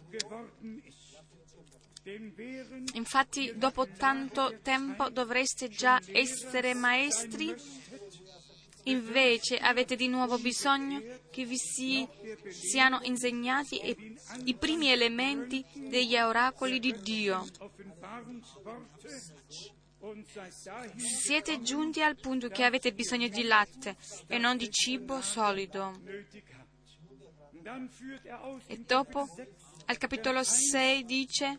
Infatti, dopo tanto tempo dovreste già essere maestri Invece avete di nuovo bisogno che vi si, siano insegnati i primi elementi degli oracoli di Dio. Siete giunti al punto che avete bisogno di latte e non di cibo solido. E dopo, al capitolo 6 dice,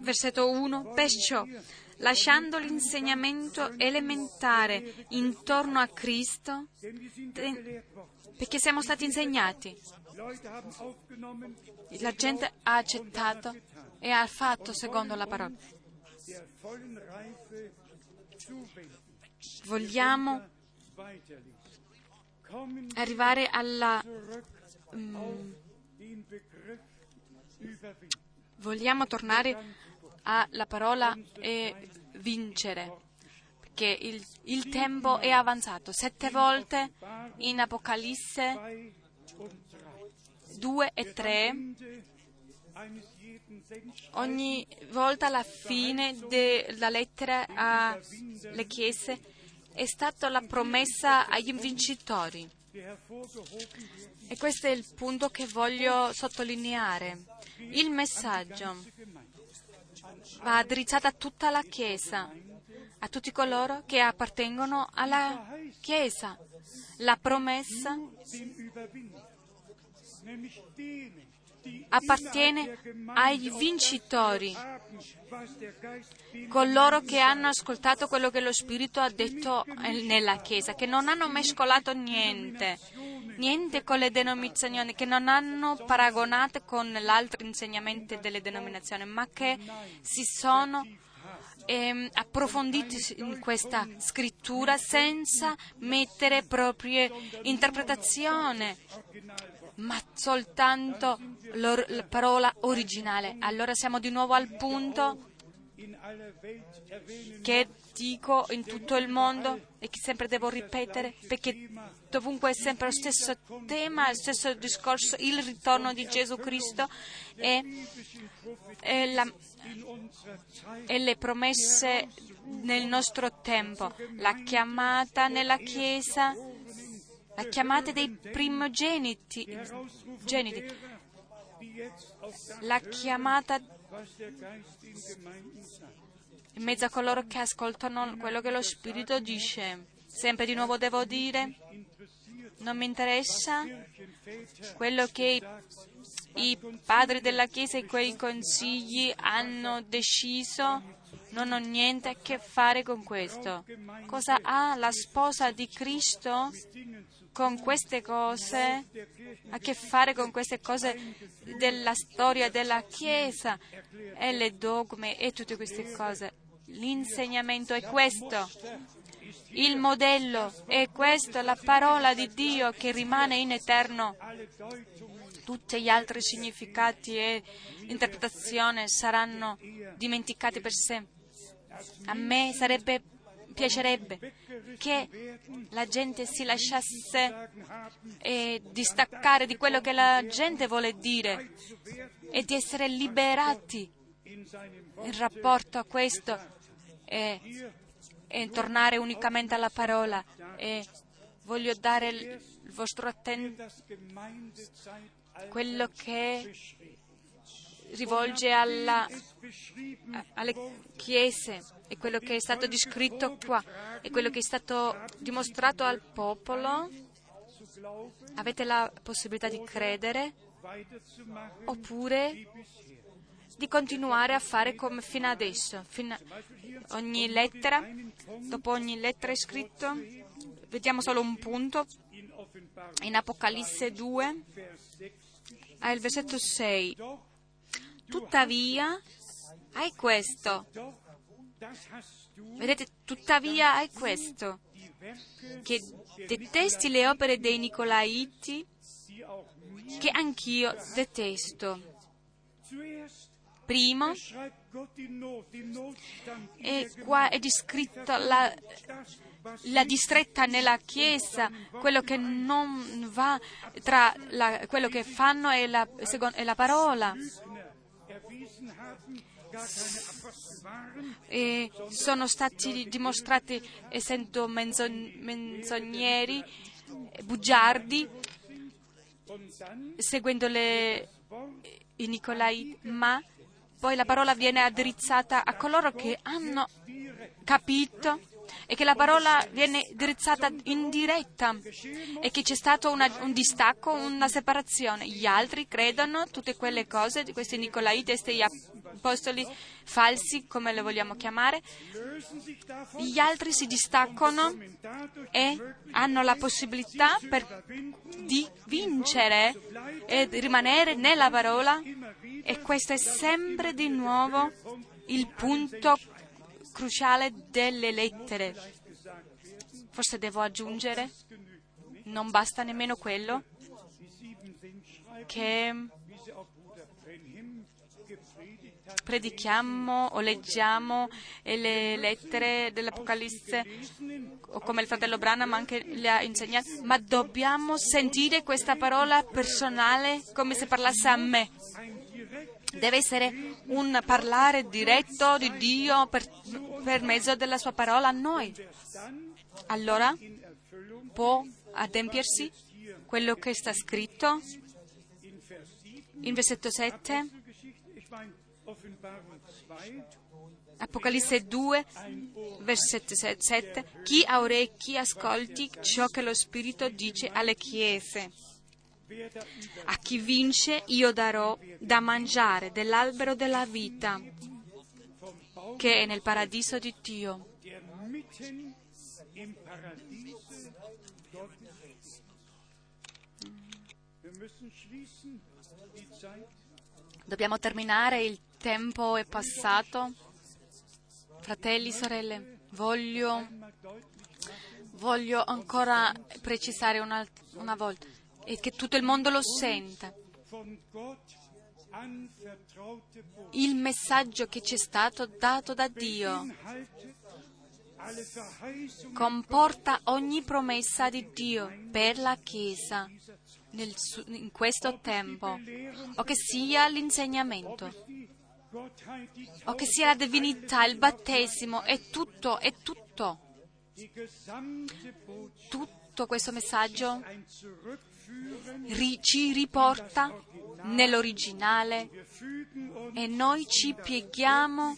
versetto 1, perciò lasciando l'insegnamento elementare intorno a Cristo, perché siamo stati insegnati. La gente ha accettato e ha fatto secondo la parola. Vogliamo arrivare alla... Um, vogliamo tornare alla parola e vincere, perché il, il tempo è avanzato. Sette volte in Apocalisse 2 e 3 ogni volta alla fine della lettera alle chiese è stata la promessa agli vincitori. E questo è il punto che voglio sottolineare. Il messaggio va drizzata a tutta la Chiesa, a tutti coloro che appartengono alla Chiesa. La promessa appartiene ai vincitori, coloro che hanno ascoltato quello che lo Spirito ha detto nella Chiesa, che non hanno mescolato niente, niente con le denominazioni, che non hanno paragonato con l'altro insegnamento delle denominazioni, ma che si sono ehm, approfonditi in questa scrittura senza mettere proprie interpretazioni ma soltanto la parola originale. Allora siamo di nuovo al punto che dico in tutto il mondo e che sempre devo ripetere perché dovunque è sempre lo stesso tema, lo stesso discorso, il ritorno di Gesù Cristo e, e, la, e le promesse nel nostro tempo, la chiamata nella Chiesa la chiamata dei primogeniti, geniti, la chiamata in mezzo a coloro che ascoltano quello che lo Spirito dice. Sempre di nuovo devo dire, non mi interessa quello che i padri della Chiesa e quei consigli hanno deciso non ho niente a che fare con questo. Cosa ha la sposa di Cristo con queste cose, a che fare con queste cose della storia della Chiesa e le dogme e tutte queste cose. L'insegnamento è questo. Il modello è questo, la parola di Dio che rimane in eterno. Tutti gli altri significati e interpretazioni saranno dimenticati per sempre. A me sarebbe piacerebbe che la gente si lasciasse eh, distaccare di quello che la gente vuole dire e di essere liberati in rapporto a questo. Eh, e tornare unicamente alla parola e voglio dare il vostro attento quello che rivolge alla, alle chiese e quello che è stato descritto qua e quello che è stato dimostrato al popolo. Avete la possibilità di credere oppure di continuare a fare come fino adesso. Fino- ogni lettera, dopo ogni lettera è scritto, vediamo solo un punto. In Apocalisse 2, al versetto 6. Tuttavia, hai questo. Vedete, tuttavia hai questo. Che detesti le opere dei Nicolaiti, che anch'io detesto. Primo, e qua è descritta la, la distretta nella Chiesa, quello che non va tra la- quello che fanno e la, e la parola. E sono stati dimostrati essendo menzo- menzogneri, bugiardi, seguendo le, i Nicolai, ma poi la parola viene addrizzata a coloro che hanno capito e che la parola viene drizzata in diretta e che c'è stato una- un distacco, una separazione. Gli altri credono tutte quelle cose questi Nicolaiti, questi apostoli falsi, come le vogliamo chiamare. Gli altri si distaccano e hanno la possibilità per- di vincere e di rimanere nella parola e questo è sempre di nuovo il punto cruciale delle lettere. Forse devo aggiungere, non basta nemmeno quello, che predichiamo o leggiamo le lettere dell'Apocalisse, o come il fratello Branham anche le ha insegnato, ma dobbiamo sentire questa parola personale come se parlasse a me. Deve essere un parlare diretto di Dio per, per mezzo della sua parola a noi. Allora può adempiersi quello che sta scritto in versetto 7, Apocalisse 2, versetto 7. Chi ha orecchi ascolti ciò che lo Spirito dice alle chiese. A chi vince io darò da mangiare dell'albero della vita che è nel paradiso di Dio. Dobbiamo terminare, il tempo è passato. Fratelli, sorelle, voglio, voglio ancora precisare una, una volta e che tutto il mondo lo senta. Il messaggio che ci è stato dato da Dio comporta ogni promessa di Dio per la Chiesa nel in questo tempo, o che sia l'insegnamento, o che sia la divinità, il battesimo, è tutto, è tutto. Tutto questo messaggio ci riporta nell'originale e noi ci pieghiamo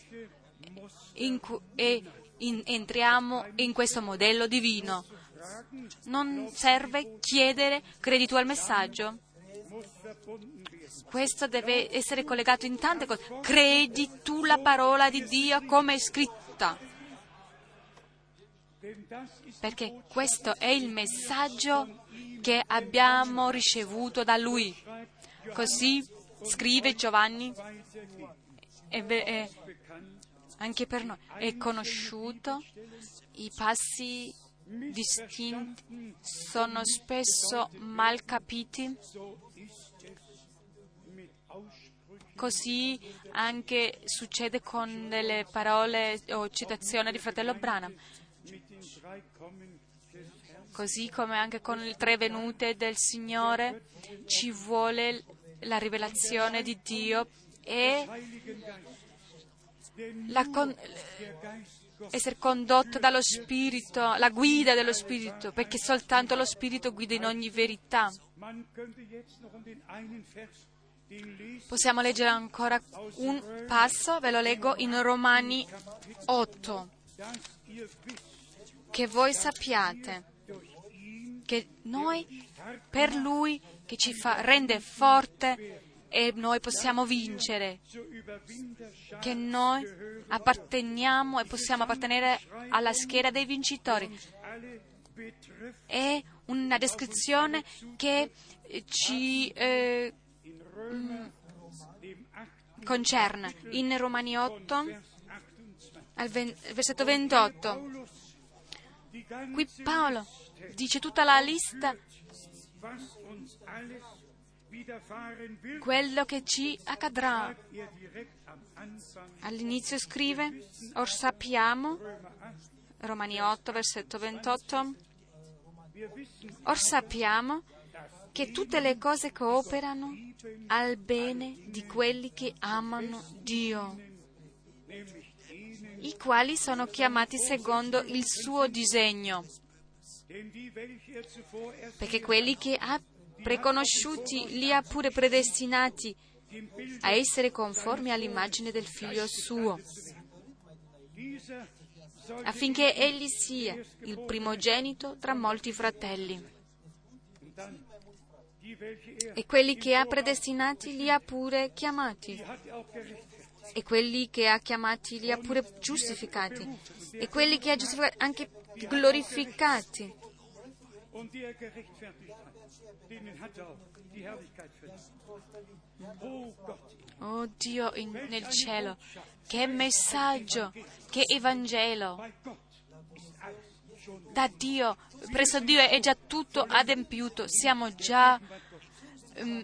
cu- e in- entriamo in questo modello divino. Non serve chiedere credi tu al messaggio. Questo deve essere collegato in tante cose. Credi tu la parola di Dio come è scritta, perché questo è il messaggio che abbiamo ricevuto da Lui. Così scrive Giovanni ve- e anche per noi è conosciuto, i passi distinti sono spesso mal capiti, così anche succede con delle parole o citazioni di fratello Branham, così come anche con le tre venute del Signore ci vuole la rivelazione di Dio e con- essere condotto dallo Spirito, la guida dello Spirito, perché soltanto lo Spirito guida in ogni verità. Possiamo leggere ancora un passo, ve lo leggo in Romani 8, dass ihr wisst, che voi sappiate che noi, per Lui che ci fa, rende forte e noi possiamo vincere, che noi apparteniamo e possiamo appartenere alla schiera dei vincitori. È una descrizione che ci eh, 8. concerne. In Romani 8, Vers 28. al versetto 28, Paulus, die ganze qui Paolo dice tutta la lista, quello che ci accadrà. All'inizio scrive, or sappiamo, Römer 8. Romani 8, versetto 28, Wir wissen, or sappiamo che tutte le cose cooperano al bene di quelli che amano Dio, i quali sono chiamati secondo il suo disegno. er perché quelli che ha preconosciuti li ha pure predestinati a essere conformi all'immagine del figlio suo, affinché egli sia il primogenito tra molti fratelli. E quelli che ha predestinati li ha pure chiamati, e quelli che ha chiamati li ha pure giustificati, e quelli che ha giustificati anche glorificati. Oh Dio in- nel cielo, che messaggio, che Evangelo! Da Dio, presso Dio è già tutto adempiuto, siamo già mm,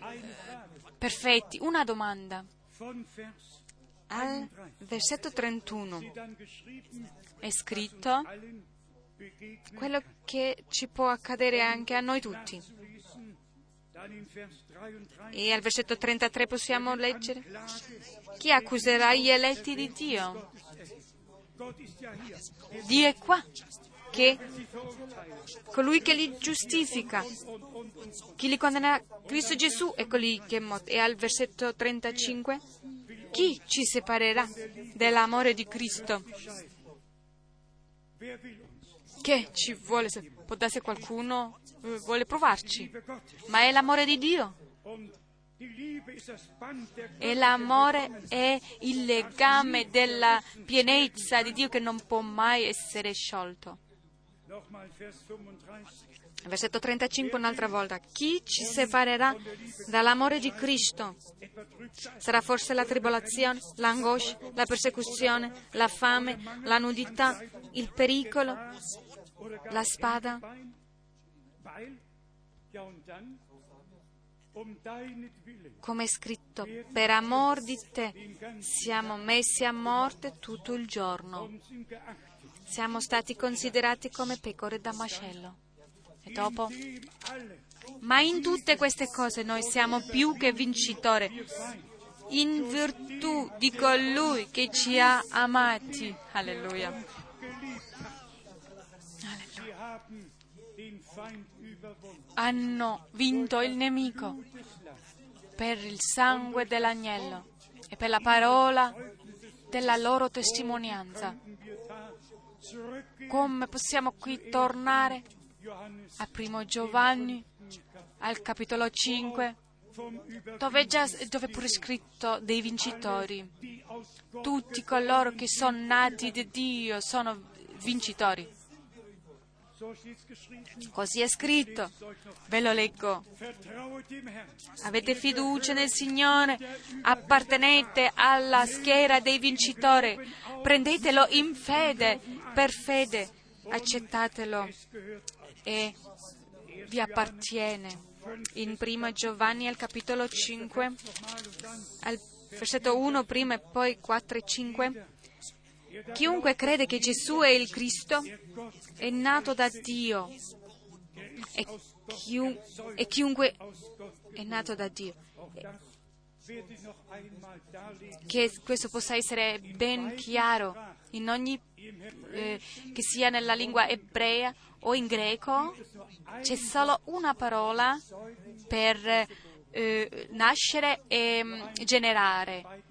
perfetti. Una domanda. Al versetto 31 dann geschrieben, è scritto quello che ci può accadere anche a noi tutti. zu lesen. Dann in Vers 33, E al versetto 33 possiamo leggere chi accuserà gli eletti di Dio? Dio è qua, che colui che li giustifica, chi li condanna Cristo Gesù è colui che è morto. E al versetto 35 chi ci separerà dell'amore di Cristo? Che ci vuole? se- darsi qualcuno eh, vuole provarci, ma è l'amore di Dio. E l'amore è il legame della pienezza di Dio che non può mai essere sciolto. Nochmal Vers 35. Versetto 35 un'altra volta. Chi ci separerà dall'amore di Cristo? Sarà forse la tribolazione, l'angoscia, la persecuzione, la fame, la nudità, il pericolo, la spada? Come è scritto, per amor di te siamo messi a morte tutto il giorno. Siamo stati considerati come pecore da macello. E dopo? Ma in tutte queste cose noi siamo più che vincitori, in virtù di colui che ci ha amati. Alleluia. überwunden. Hanno vinto il nemico per il sangue dell'agnello e per la parola della loro testimonianza. Come possiamo qui tornare a primo Giovanni, al capitolo 5, vom Über dove già, dove è pure scritto dei vincitori. Tutti coloro che sono nati di Dio sono vincitori. Così è scritto. Ve lo leggo. Avete fiducia nel Signore, appartenete alla schiera dei vincitori, prendetelo in fede, per fede, accettatelo e vi appartiene. In 1 Giovanni al capitolo 5, al versetto 1 prima e poi 4 e 5, chiunque crede che Gesù è il Cristo è nato da Dio e, chiun- e chiunque è nato da Dio. che questo possa essere ben chiaro in ogni eh, che sia nella lingua ebrea o in greco, c'è solo una parola per eh, nascere e mm, generare.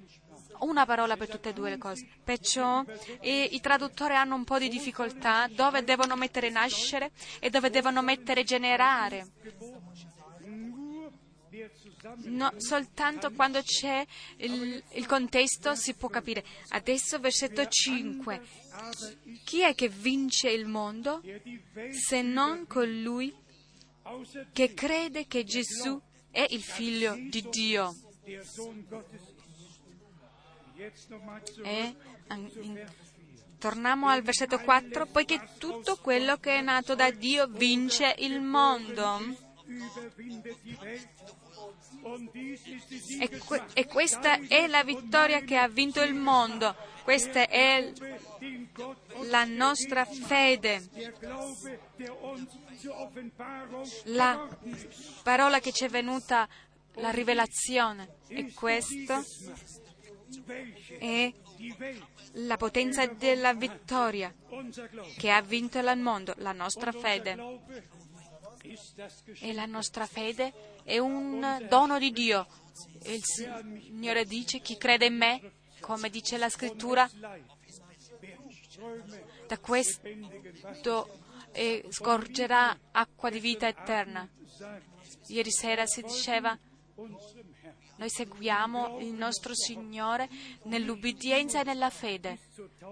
Una parola per tutte e due le cose. Perciò eh, i traduttori hanno un po' di difficoltà dove devono mettere nascere e dove devono mettere generare. No, soltanto quando c'è il, il, contesto si può capire. Adesso versetto 5. Chi è che vince il mondo se non colui che crede che Gesù è il figlio di Dio? E, torniamo al versetto 4. Poiché tutto quello che è nato da Dio vince il mondo. E, que- e, questa è la vittoria che ha vinto il mondo, questa è la nostra fede, la parola che ci è venuta, la rivelazione. E questo è la potenza della vittoria che ha vinto il mondo, la nostra fede. E la nostra fede è un dono di Dio. Il Signore dice, chi crede in me, come dice la scrittura, da questo eh, scorgerà acqua di vita eterna. Ieri sera si diceva, noi seguiamo il nostro Signore nell'ubbidienza e nella fede,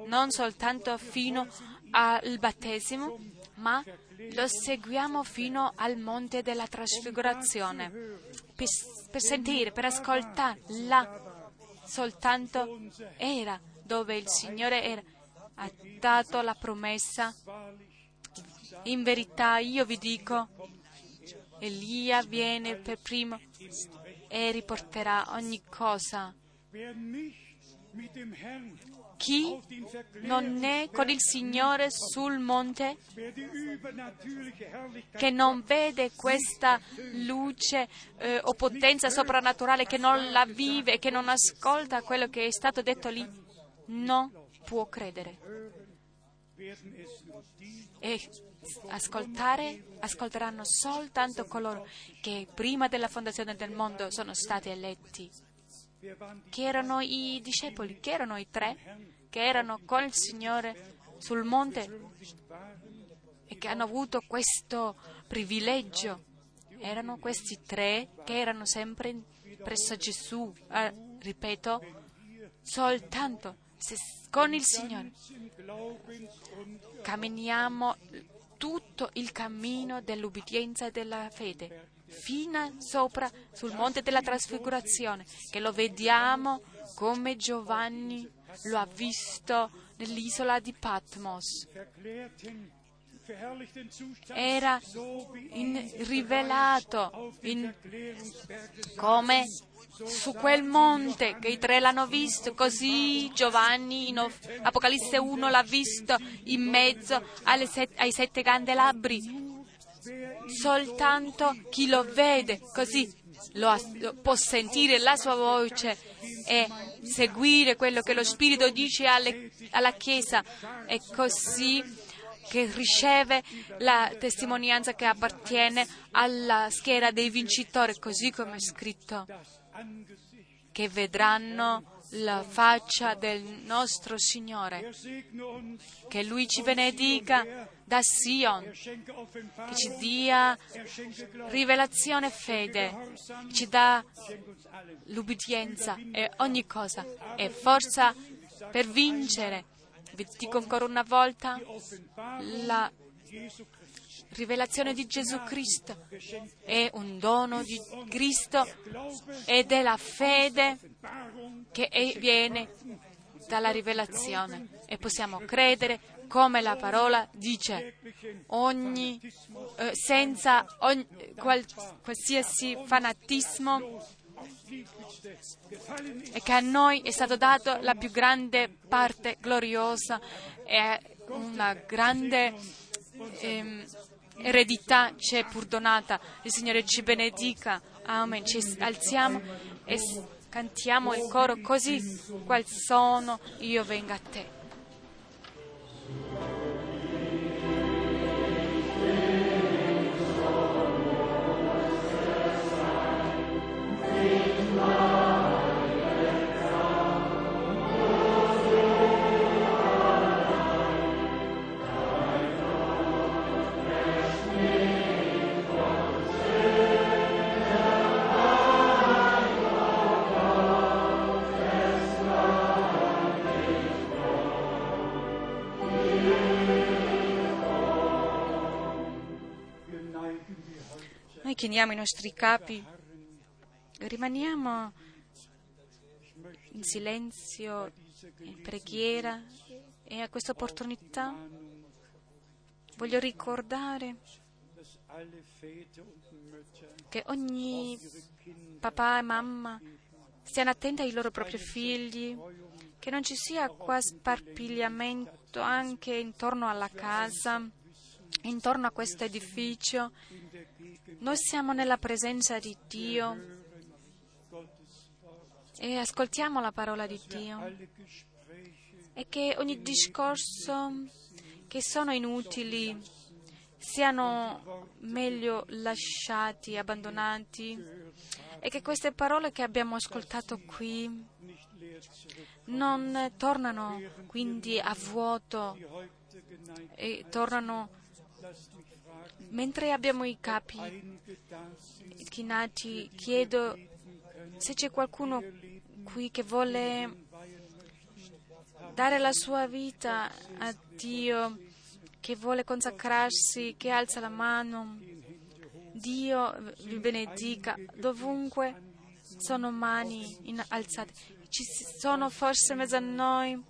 non soltanto fino al battesimo, ma lo seguiamo fino al monte della trasfigurazione, per, per sentire, per ascoltare. Là soltanto era dove il Signore era, ha dato la promessa. In verità io vi dico, Elia viene per primo e riporterà ogni cosa chi non è con il Signore sul monte, che non vede questa luce eh, o potenza soprannaturale, che non la vive, che non ascolta quello che è stato detto lì, non può credere. E ascoltare, ascolteranno soltanto coloro che prima della fondazione del mondo sono stati eletti che erano i discepoli, che erano i tre, che erano con il Signore sul monte e che hanno avuto questo privilegio. Erano questi tre che erano sempre presso Gesù, eh, ripeto, soltanto se con il Signore camminiamo tutto il cammino dell'ubbidienza e della fede fino sopra sul monte della trasfigurazione, che lo vediamo come Giovanni lo ha visto nell'isola di Patmos. Era in, rivelato in, come su quel monte che i tre l'hanno visto, così Giovanni in Apocalisse 1 l'ha visto in mezzo set, ai sette candelabri soltanto chi lo vede così lo, lo può sentire la sua voce e seguire quello che lo Spirito dice alle, alla Chiesa e così che riceve la testimonianza che appartiene alla schiera dei vincitori, così come è scritto, che vedranno la faccia del nostro Signore. Che Lui ci benedica da Sion, che ci dia rivelazione e fede, ci dà l'ubbidienza e ogni cosa. E forza per vincere. Vi dico ancora una volta la rivelazione di Gesù Cristo, è un dono di Cristo ed è la fede che viene dalla rivelazione. E possiamo credere come la parola dice, ogni, eh, senza ogni, qual, qualsiasi fanatismo e che a noi è stato dato la più grande parte gloriosa e una grande ehm, eredità ci è pur donata. Il Signore ci benedica. Amen. Ci alziamo e Cantiamo il coro così qual sono, io vengo a te. Thank you. Noi chiniamo i nostri capi, rimaniamo in silenzio, in preghiera e a questa opportunità voglio ricordare che ogni papà e mamma stiano attenti ai loro propri figli, che non ci sia qua sparpigliamento anche intorno alla casa, intorno a questo edificio. Noi siamo nella presenza di Dio e ascoltiamo la parola di Dio. E che ogni discorso che sono inutili siano meglio lasciati, abbandonati e che queste parole che abbiamo ascoltato qui non tornano quindi a vuoto e tornano mentre abbiamo i capi chinati chiedo se c'è qualcuno qui che vuole dare la sua vita a Dio, che vuole consacrarsi, che alza la mano. Dio vi benedica dovunque sono mani in alzate. Ci sono forse in mezzo a noi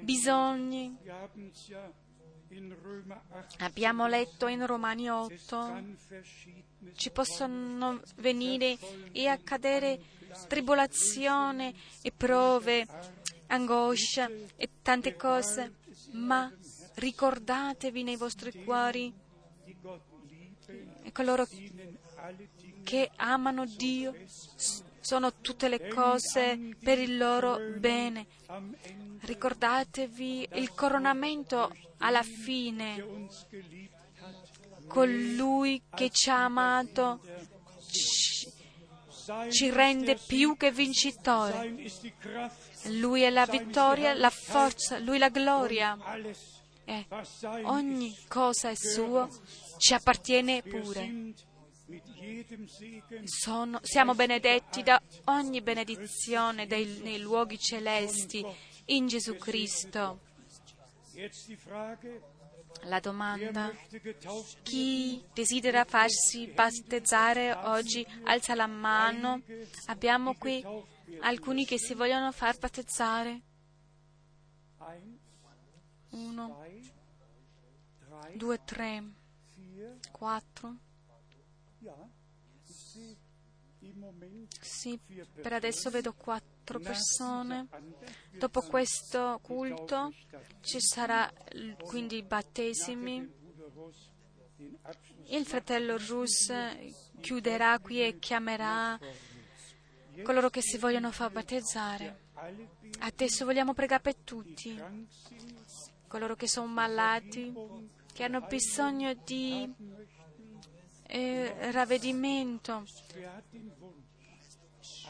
bisogni. Abbiamo letto in Romani 8, ci possono venire e accadere tribolazione e prove, angoscia e tante cose, ma ricordatevi nei vostri cuori coloro che amano Dio sono tutte le cose per il loro bene. Ricordatevi il coronamento alla fine. Colui che ci ha amato ci, rende più che vincitori. Lui è la vittoria, la forza, lui la gloria. E ogni cosa è suo, ci appartiene pure. Sono, siamo benedetti da ogni benedizione dei, nei luoghi celesti in Gesù Cristo. La domanda, chi desidera farsi battezzare oggi alza la mano. Abbiamo qui alcuni che si vogliono far battezzare. Uno, due, tre, quattro. Sì, per adesso vedo quattro persone. Dopo questo culto ci sarà quindi i battesimi. Il fratello Rus chiuderà qui e chiamerà coloro che si vogliono far battezzare. Adesso vogliamo pregare per tutti, coloro che sono malati, che hanno bisogno di eh, ravvedimento.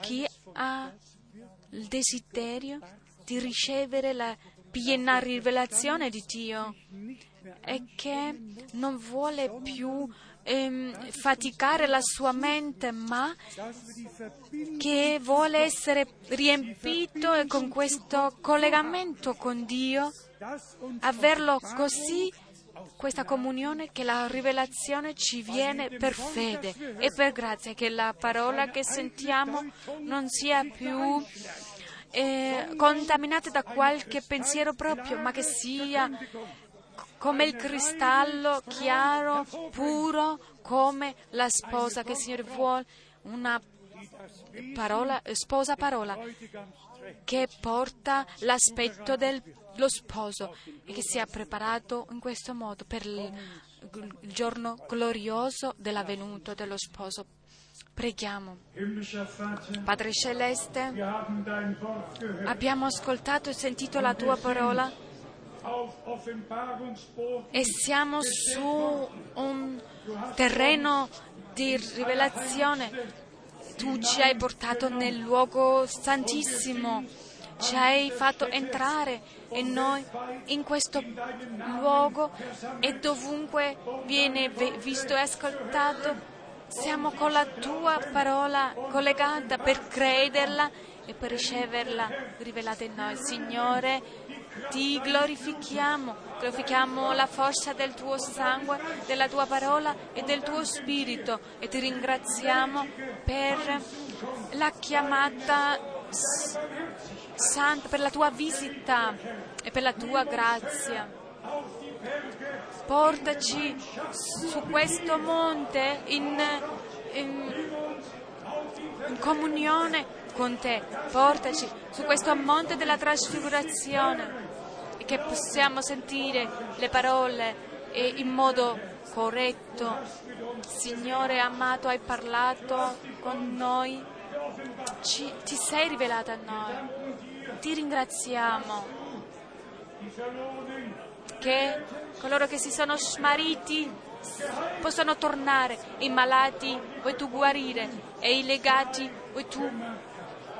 Chi ha il desiderio di ricevere la piena rivelazione di Dio e che non vuole più ehm, faticare la sua mente, ma che vuole essere riempito con questo collegamento con Dio, averlo così questa comunione che la rivelazione ci viene per fede e per grazia, che la parola che sentiamo non sia più eh, contaminata da qualche pensiero proprio, ma che sia come il cristallo chiaro, puro, come la sposa che il Signore vuole, una parola, sposa parola che porta l'aspetto dello sposo e che sia preparato in questo modo per il, il giorno glorioso della venuta dello sposo. Preghiamo. Padre Celeste, abbiamo ascoltato e sentito la tua parola e siamo su un terreno di rivelazione. Tu ci hai portato nel luogo santissimo, ci hai fatto entrare e noi in questo luogo e dovunque viene visto e ascoltato siamo con la tua parola collegata per crederla e per riceverla rivelata in noi. Signore, ti glorifichiamo, glorifichiamo la forza del tuo sangue, della tua parola e del tuo spirito e ti ringraziamo per la chiamata s- santa, per la tua visita e per la tua grazia. Portaci su questo monte in, in- in comunione con te. Portaci su questo monte della trasfigurazione e che possiamo sentire le parole in modo corretto. Signore amato, hai parlato con noi, Ci- ti sei rivelata a noi. Ti ringraziamo che coloro che si sono smarriti possano tornare, i malati vuoi tu guarire e i legati vuoi tu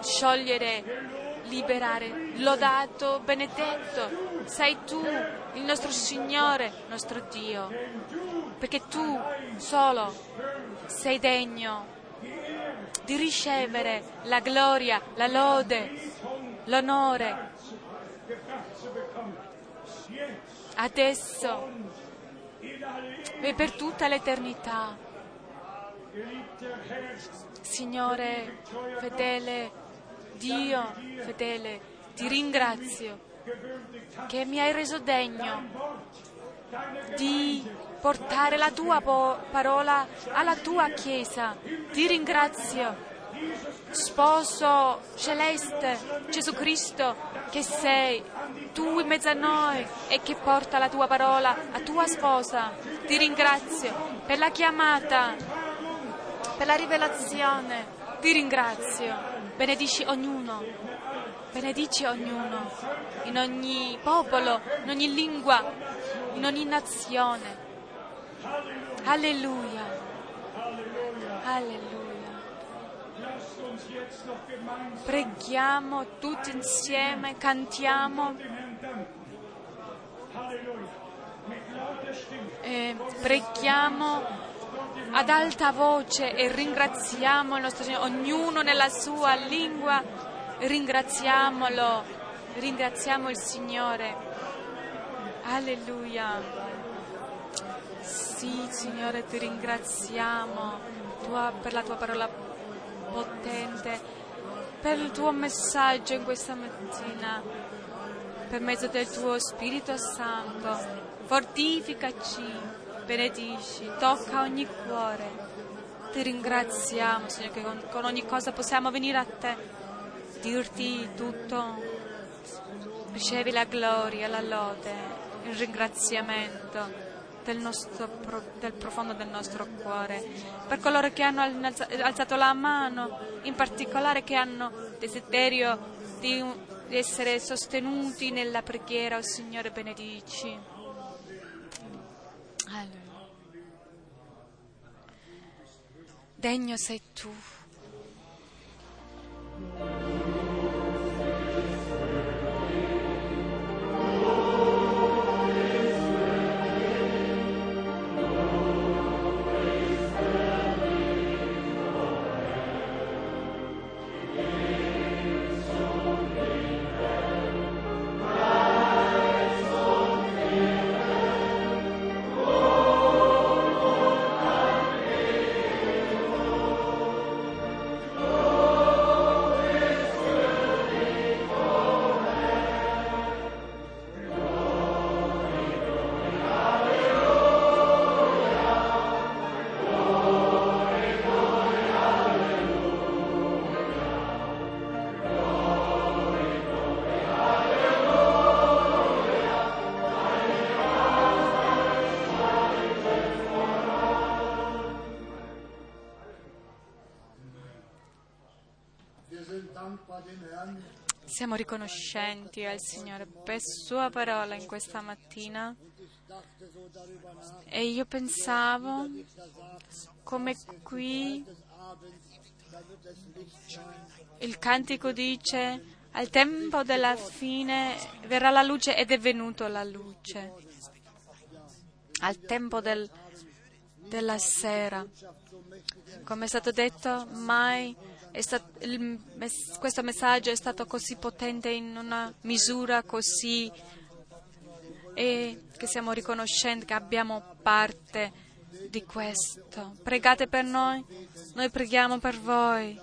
sciogliere, liberare. Lodato, benedetto, sei tu il nostro Signore, nostro Dio, perché tu solo sei degno di ricevere la gloria, la lode, l'onore. Adesso e per tutta l'eternità. Signore fedele, Dio fedele, ti ringrazio che mi hai reso degno di portare la tua parola alla tua Chiesa. Ti ringrazio, sposo celeste, Gesù Cristo, che sei tu in mezzo a noi e che porta la tua parola a tua sposa. Ti ringrazio per la chiamata, per la rivelazione. Ti ringrazio. Benedici ognuno. Benedici ognuno, in ogni popolo, in ogni lingua, in ogni nazione. Alleluia. Alleluia. Preghiamo tutti insieme, cantiamo e preghiamo ad alta voce e ringraziamo il nostro Signore, ognuno nella sua lingua, ringraziamolo, ringraziamo il Signore. Alleluia. Sì, Signore, ti ringraziamo tua- per la tua parola potente, per il tuo messaggio in questa mattina, per mezzo del tuo Spirito Santo. Fortificaci, benedici, tocca ogni cuore. Ti ringraziamo, Signore, che con, con ogni cosa possiamo venire a te, dirti tutto. Ricevi la gloria, la lode, il ringraziamento del, nostro del profondo del nostro cuore. Per coloro che hanno alza- alzato la mano, in particolare che hanno desiderio di, essere sostenuti nella preghiera, oh Signore, benedici. Alleluia. Degno sei tu. Siamo riconoscenti al Signore per Sua parola in questa mattina e io pensavo come qui il cantico dice al tempo della fine verrà la luce ed è venuta la luce. Al tempo del, della sera. Come è stato detto, mai stato, il, questo messaggio è stato così potente in una misura così e che siamo riconoscenti che abbiamo parte di questo. Pregate per noi, noi preghiamo per voi,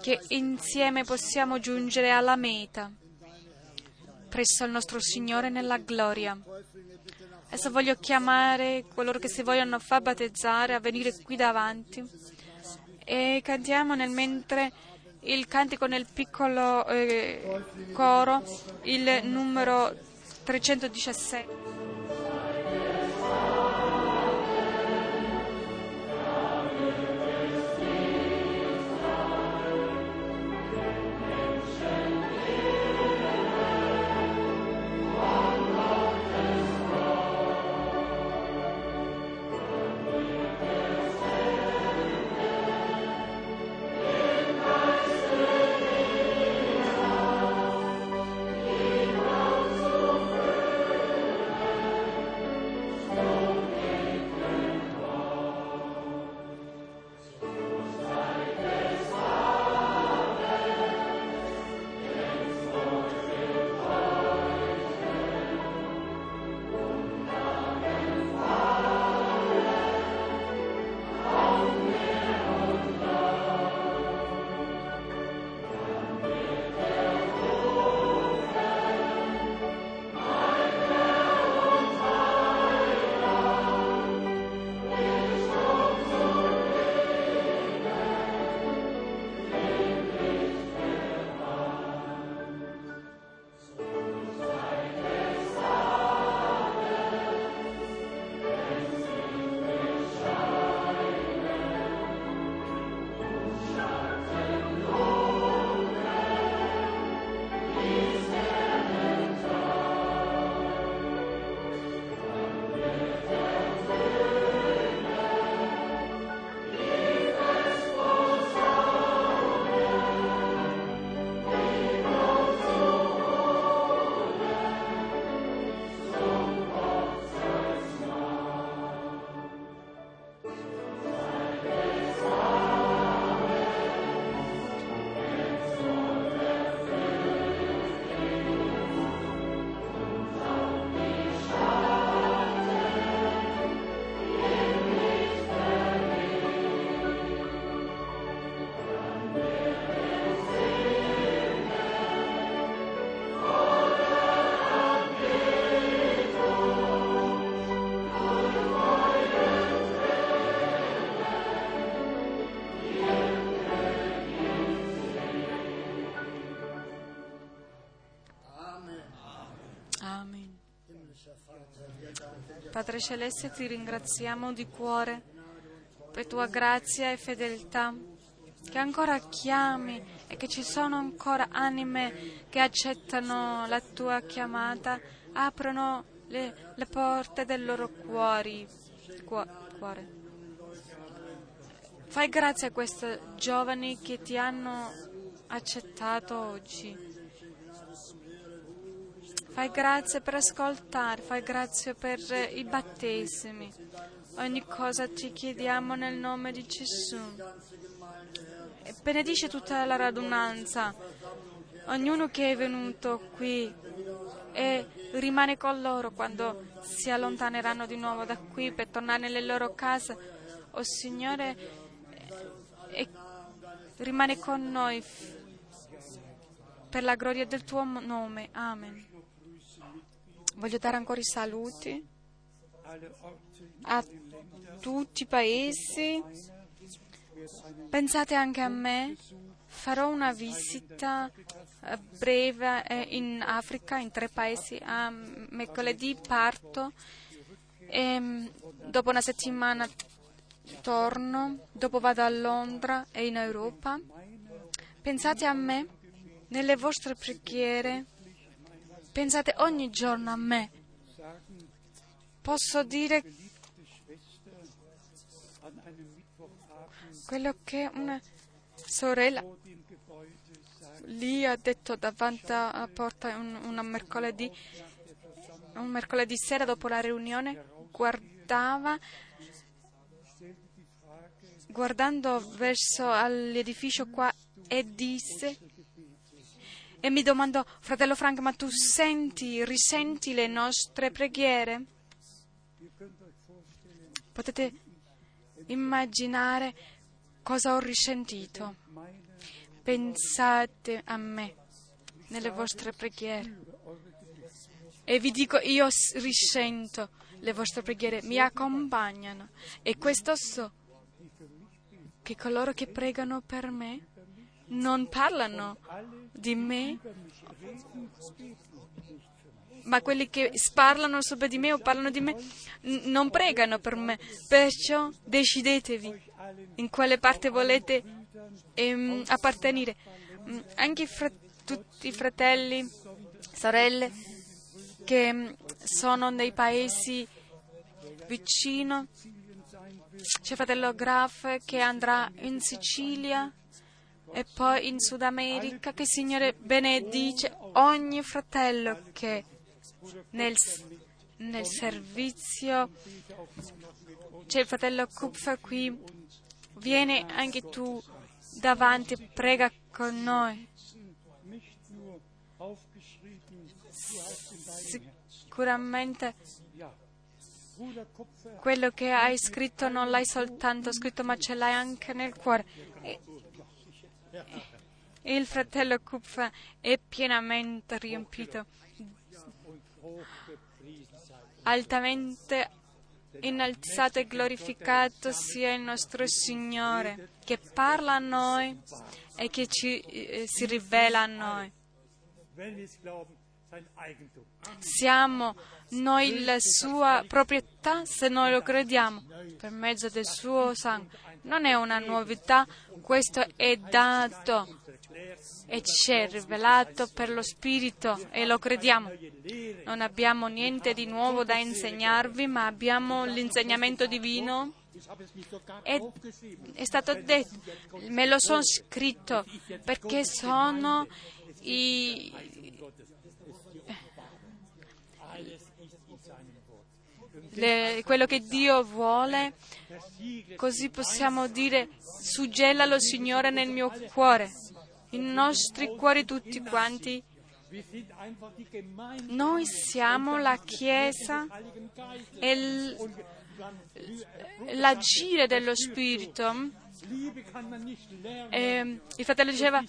che insieme possiamo giungere alla meta, presso il nostro Signore nella gloria. Adesso voglio chiamare coloro che si vogliono far battezzare a venire qui davanti e cantiamo nel mentre il cantico nel piccolo eh, coro, il numero 317. Padre Celeste, ti ringraziamo di cuore per tua grazia e fedeltà, che ancora chiami e che ci sono ancora anime che accettano la tua chiamata, aprono le, le porte del loro cuori, cuore. Fai grazie a questi giovani che ti hanno accettato oggi. Fai grazie per ascoltare, fai grazie per i battesimi. Ogni cosa ti chiediamo nel nome di Gesù. E benedice tutta la radunanza, ognuno che è venuto qui e rimane con loro quando si allontaneranno di nuovo da qui per tornare nelle loro case. O oh, Signore, e rimane con noi per la gloria del tuo nome. Amen. Voglio dare ancora i saluti a tutti i paesi. Pensate anche a me. Farò una visita eh, breve eh, in Africa, in tre paesi. A mercoledì parto e mm, dopo una settimana torno, dopo vado a Londra e in Europa Pensate a me nelle vostre preghiere. Pensate ogni giorno a me. Posso dire quello che una sorella lì ha detto davanti a porta un, mercoledì, un mercoledì sera dopo la riunione, guardava guardando verso l'edificio qua e disse e mi domandò, fratello Frank, ma tu senti, risenti le nostre preghiere? Potete immaginare cosa ho risentito. Pensate a me nelle vostre preghiere. E vi dico, io risento le vostre preghiere, mi accompagnano. E questo so, che coloro che pregano per me non parlano di me, ma quelli che parlano sopra di me o parlano di me non pregano per me. Perciò decidetevi in quale parte volete ehm, appartenere. Mm, Anche fra- tutti i fratelli, sorelle che mm, sono nei paesi vicino. C'è fratello Graf che andrà in Sicilia e poi in Sud America. Che il Signore benedice ogni fratello che nel, nel servizio c'è il fratello Kupfer qui. Vieni anche tu davanti, prega con noi. Sicuramente quello che hai scritto non l'hai soltanto scritto, ma ce l'hai anche nel cuore. Il fratello Kupfer è pienamente riempito, altamente innalzato e glorificato sia il nostro Signore, che parla a noi e che ci, eh, si rivela a noi. Siamo noi la sua proprietà se noi lo crediamo per mezzo del suo sangue. Non è una novità, questo è dato e ci è rivelato per lo Spirito e lo crediamo. Non abbiamo niente di nuovo da insegnarvi, ma abbiamo l'insegnamento divino. È, è stato detto, me lo sono scritto perché sono i, le, quello che Dio vuole, così possiamo dire suggellalo Signore nel mio cuore, i nostri cuori tutti quanti. Noi siamo la Chiesa e l'agire dello Spirito. E il fratello diceva,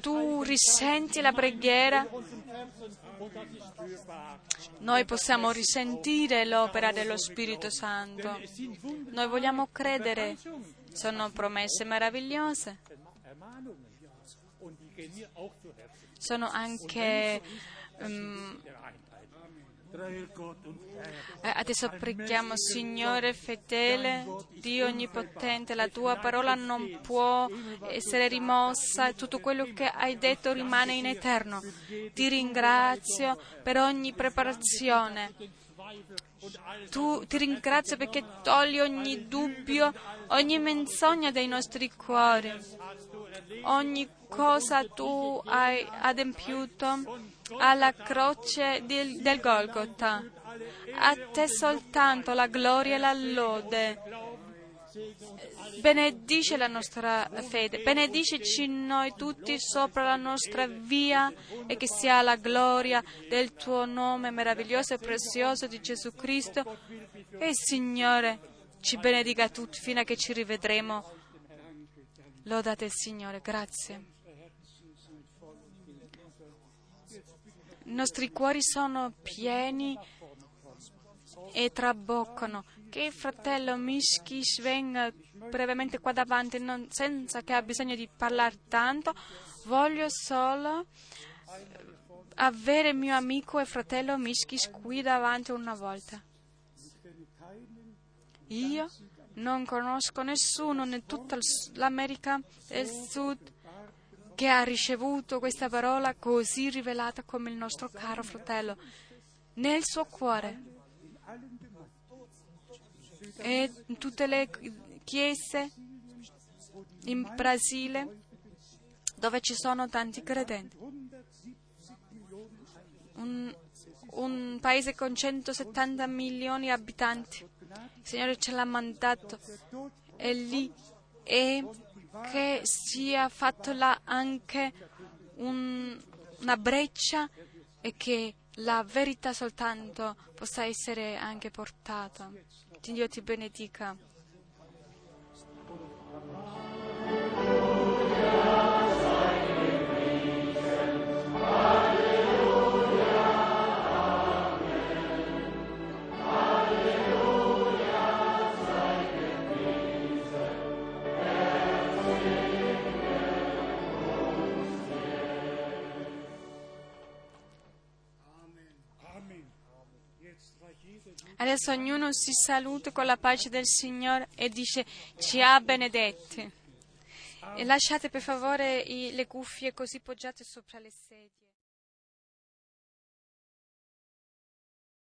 tu risenti la preghiera. noi possiamo risentire l'opera dello Spirito Santo. Noi vogliamo credere. Sono promesse meravigliose. Sono anche um, Adesso preghiamo, Signore fedele, Dio onnipotente, la tua parola non può essere rimossa, tutto quello che hai detto rimane in eterno. Ti ringrazio per ogni preparazione. Tu, ti ringrazio perché togli ogni dubbio, ogni menzogna dai nostri cuori. Ogni cosa tu hai adempiuto alla croce del, del Golgotha. A te soltanto la gloria e la lode. Benedice la nostra fede, benediceci noi tutti sopra la nostra via e che sia la gloria del tuo nome meraviglioso e prezioso di Gesù Cristo. E il Signore ci benedica tutti fino a che ci rivedremo. Lodate il Signore, grazie. I nostri cuori sono pieni e traboccano. Che il fratello Mishkish venga brevemente qua davanti, non, senza che abbia bisogno di parlare tanto. Voglio solo avere mio amico e fratello Mishkish qui davanti una volta. Io non conosco nessuno in tutta l'America del Sud che ha ricevuto questa parola così rivelata come il nostro caro fratello nel suo cuore e in tutte le chiese in Brasile dove ci sono tanti credenti. Un, un paese con 170 milioni di abitanti. Il Signore ce l'ha mandato e lì e che sia fatto là anche un, una breccia e che la verità soltanto possa essere anche portata. Dio ti benedica. Adesso ognuno si saluta con la pace del Signore e dice ci ha benedetti. E lasciate per favore i- le cuffie così poggiate sopra le sedie.